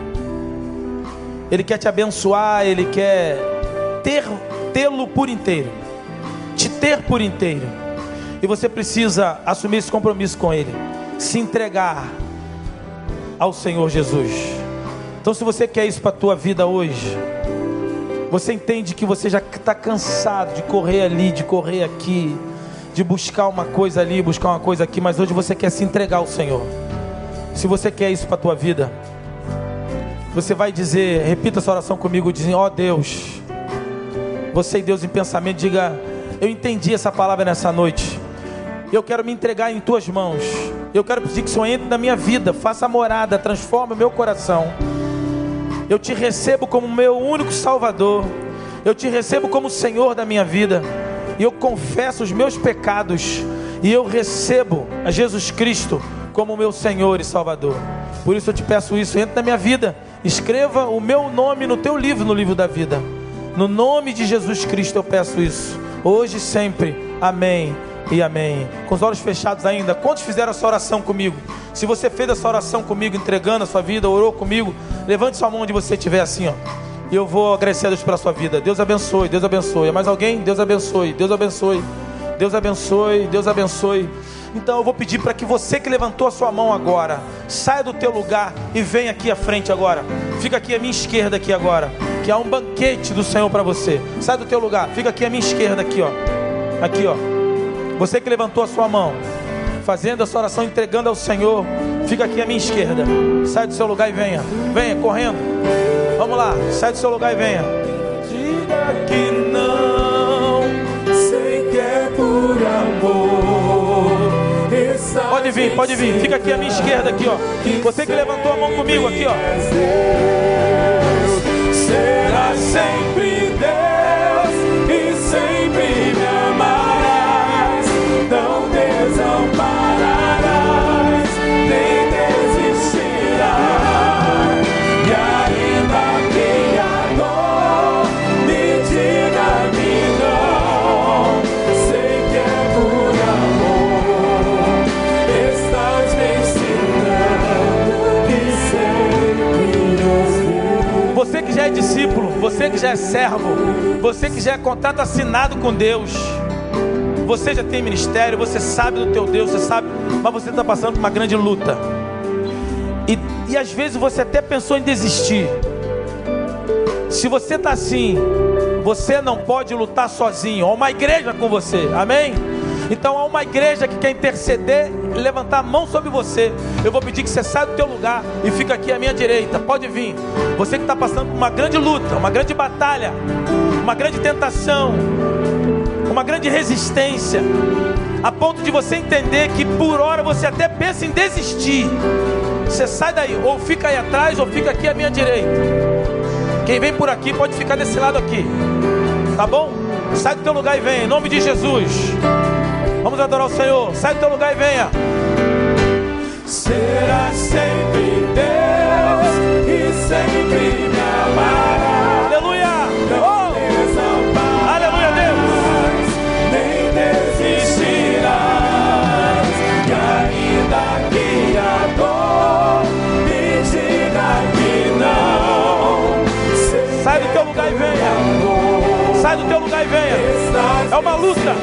Ele quer te abençoar, Ele quer ter tê-lo por inteiro. Te ter por inteiro. E você precisa assumir esse compromisso com Ele. Se entregar ao Senhor Jesus. Então, se você quer isso para a tua vida hoje, você entende que você já está cansado de correr ali, de correr aqui, de buscar uma coisa ali, buscar uma coisa aqui, mas hoje você quer se entregar ao Senhor. Se você quer isso para a tua vida, você vai dizer, repita essa oração comigo, dizendo: Ó oh Deus, você e Deus em pensamento, diga: Eu entendi essa palavra nessa noite. Eu quero me entregar em tuas mãos. Eu quero pedir que o Senhor entre na minha vida, faça morada, transforme o meu coração. Eu te recebo como meu único Salvador. Eu te recebo como Senhor da minha vida. E eu confesso os meus pecados. E eu recebo a Jesus Cristo como meu Senhor e Salvador. Por isso eu te peço isso, entre na minha vida. Escreva o meu nome no teu livro, no livro da vida. No nome de Jesus Cristo eu peço isso. Hoje e sempre. Amém e amém. Com os olhos fechados ainda, quantos fizeram essa oração comigo? Se você fez essa oração comigo, entregando a sua vida, orou comigo, levante sua mão onde você estiver assim, ó. E eu vou agradecer a Deus pela sua vida. Deus abençoe, Deus abençoe. Mais alguém? Deus abençoe, Deus abençoe. Deus abençoe, Deus abençoe. Então eu vou pedir para que você que levantou a sua mão agora, saia do teu lugar e venha aqui à frente agora. Fica aqui à minha esquerda aqui agora, que há um banquete do Senhor para você. Sai do teu lugar, fica aqui à minha esquerda aqui, ó. Aqui, ó. Você que levantou a sua mão, fazendo essa oração, entregando ao Senhor, fica aqui à minha esquerda. Sai do seu lugar e venha. Venha correndo. Vamos lá, sai do seu lugar e venha. Diga que não, sei que é por amor. Pode vir, pode vir. Fica aqui à minha esquerda aqui, ó. Você que levantou a mão comigo aqui, ó. Será sempre Deus é discípulo, você que já é servo, você que já é contrato assinado com Deus, você já tem ministério, você sabe do teu Deus, você sabe, mas você está passando por uma grande luta. E, e às vezes você até pensou em desistir. Se você está assim, você não pode lutar sozinho. Há uma igreja com você, amém? Então há uma igreja que quer interceder levantar a mão sobre você. Eu vou pedir que você saia do teu lugar e fica aqui à minha direita. Pode vir. Você que está passando por uma grande luta, uma grande batalha, uma grande tentação, uma grande resistência, a ponto de você entender que por hora você até pensa em desistir. Você sai daí, ou fica aí atrás, ou fica aqui à minha direita. Quem vem por aqui pode ficar desse lado aqui. Tá bom? Sai do teu lugar e venha, em nome de Jesus. Vamos adorar o Senhor. Sai do teu lugar e venha. Será sempre Deus e sempre me amará. Aleluia. Oh, aleluia, Deus. nem desistirás. E ainda que a dor me diga que não, Sai do teu lugar e venha. Sai do teu lugar e venha. É uma luta.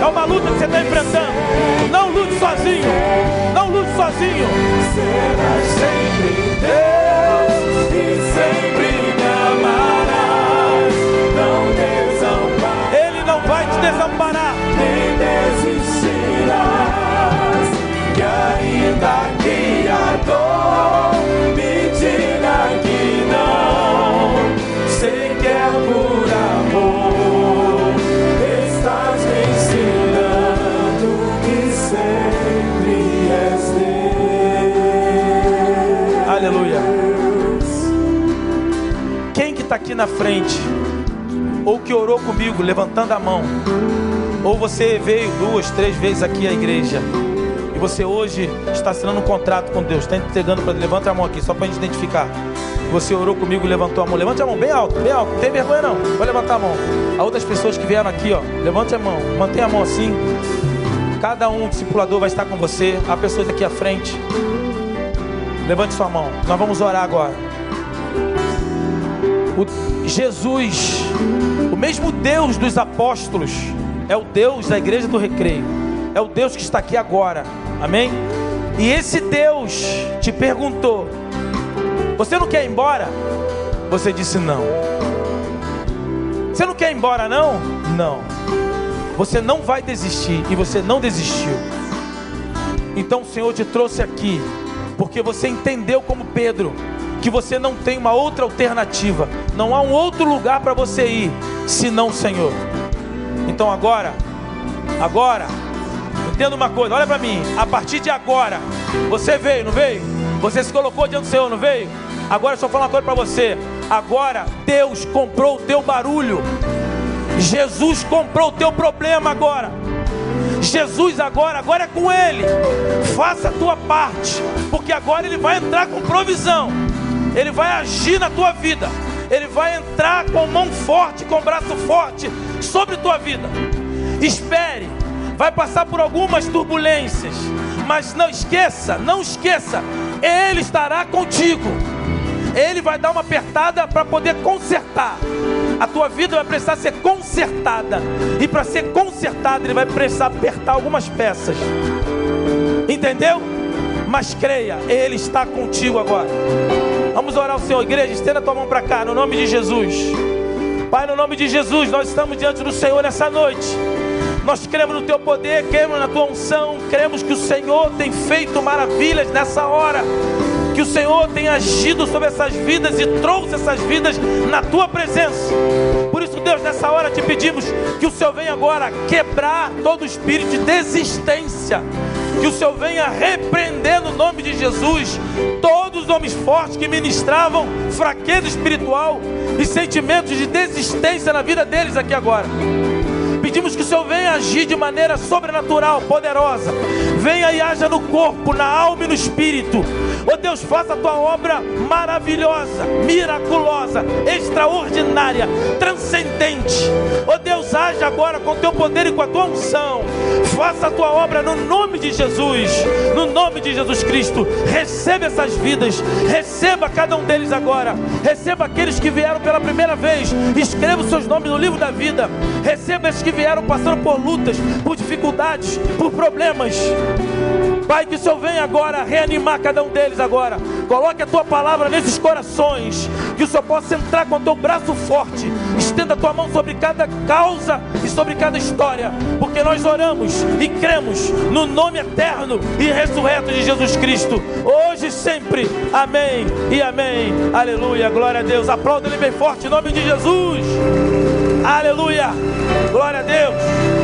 É uma luta que você está enfrentando. Não lute sozinho. Não lute sozinho. será sempre Deus e sempre me amarás. Não desampararás. Ele não vai te desamparar. nem desistirás. E ainda que a dor me está aqui na frente? Ou que orou comigo, levantando a mão. Ou você veio duas, três vezes aqui à igreja. E você hoje está assinando um contrato com Deus, está entregando para Levanta a mão aqui, só para a gente identificar. Você orou comigo, levantou a mão. Levante a mão bem alto, bem alto. Não tem vergonha não. Vai levantar a mão. A outras pessoas que vieram aqui, ó. Levante a mão. Mantenha a mão assim. Cada um discipulador vai estar com você. Há pessoas aqui à frente. Levante sua mão. Nós vamos orar agora. O Jesus, o mesmo Deus dos apóstolos, é o Deus da igreja do recreio. É o Deus que está aqui agora. Amém? E esse Deus te perguntou: Você não quer ir embora? Você disse não. Você não quer ir embora, não? Não. Você não vai desistir e você não desistiu. Então o Senhor te trouxe aqui porque você entendeu como Pedro que você não tem uma outra alternativa, não há um outro lugar para você ir senão o Senhor. Então agora, agora, entenda uma coisa, olha para mim, a partir de agora, você veio, não veio? Você se colocou diante do Senhor, não veio? Agora eu só falar uma coisa para você. Agora Deus comprou o teu barulho. Jesus comprou o teu problema agora. Jesus agora, agora é com Ele. Faça a tua parte, porque agora Ele vai entrar com provisão. Ele vai agir na tua vida. Ele vai entrar com mão forte, com braço forte sobre tua vida. Espere, vai passar por algumas turbulências, mas não esqueça, não esqueça, Ele estará contigo. Ele vai dar uma apertada para poder consertar. A tua vida vai precisar ser consertada. E para ser consertada, Ele vai precisar apertar algumas peças. Entendeu? Mas creia, Ele está contigo agora. Vamos orar ao Senhor, igreja. Estenda tua mão para cá, no nome de Jesus. Pai, no nome de Jesus, nós estamos diante do Senhor nessa noite. Nós cremos no teu poder, cremos na tua unção, cremos que o Senhor tem feito maravilhas nessa hora que o Senhor tem agido sobre essas vidas e trouxe essas vidas na tua presença. Por isso, Deus, nessa hora te pedimos que o Senhor venha agora quebrar todo o espírito de desistência. Que o Senhor venha repreender no nome de Jesus todos os homens fortes que ministravam fraqueza espiritual e sentimentos de desistência na vida deles aqui agora. Pedimos que o Senhor venha agir de maneira sobrenatural, poderosa. Venha e haja no corpo, na alma e no espírito. Oh Deus, faça a tua obra maravilhosa, miraculosa, extraordinária, transcendente. Oh Deus, haja agora com o teu poder e com a tua unção. Faça a tua obra no nome de Jesus, no nome de Jesus Cristo. Receba essas vidas, receba cada um deles agora. Receba aqueles que vieram pela primeira vez. Escreva os seus nomes no livro da vida. Receba esses que vieram passando por lutas, por dificuldades, por problemas. Pai, que o Senhor venha agora reanimar cada um deles agora. Coloque a tua palavra nesses corações. Que o Senhor possa entrar com o teu braço forte. Estenda a tua mão sobre cada causa e sobre cada história. Porque nós oramos e cremos no nome eterno e ressurreto de Jesus Cristo. Hoje e sempre. Amém e amém. Aleluia. Glória a Deus. Aplauda ele bem forte em nome de Jesus. Aleluia. Glória a Deus.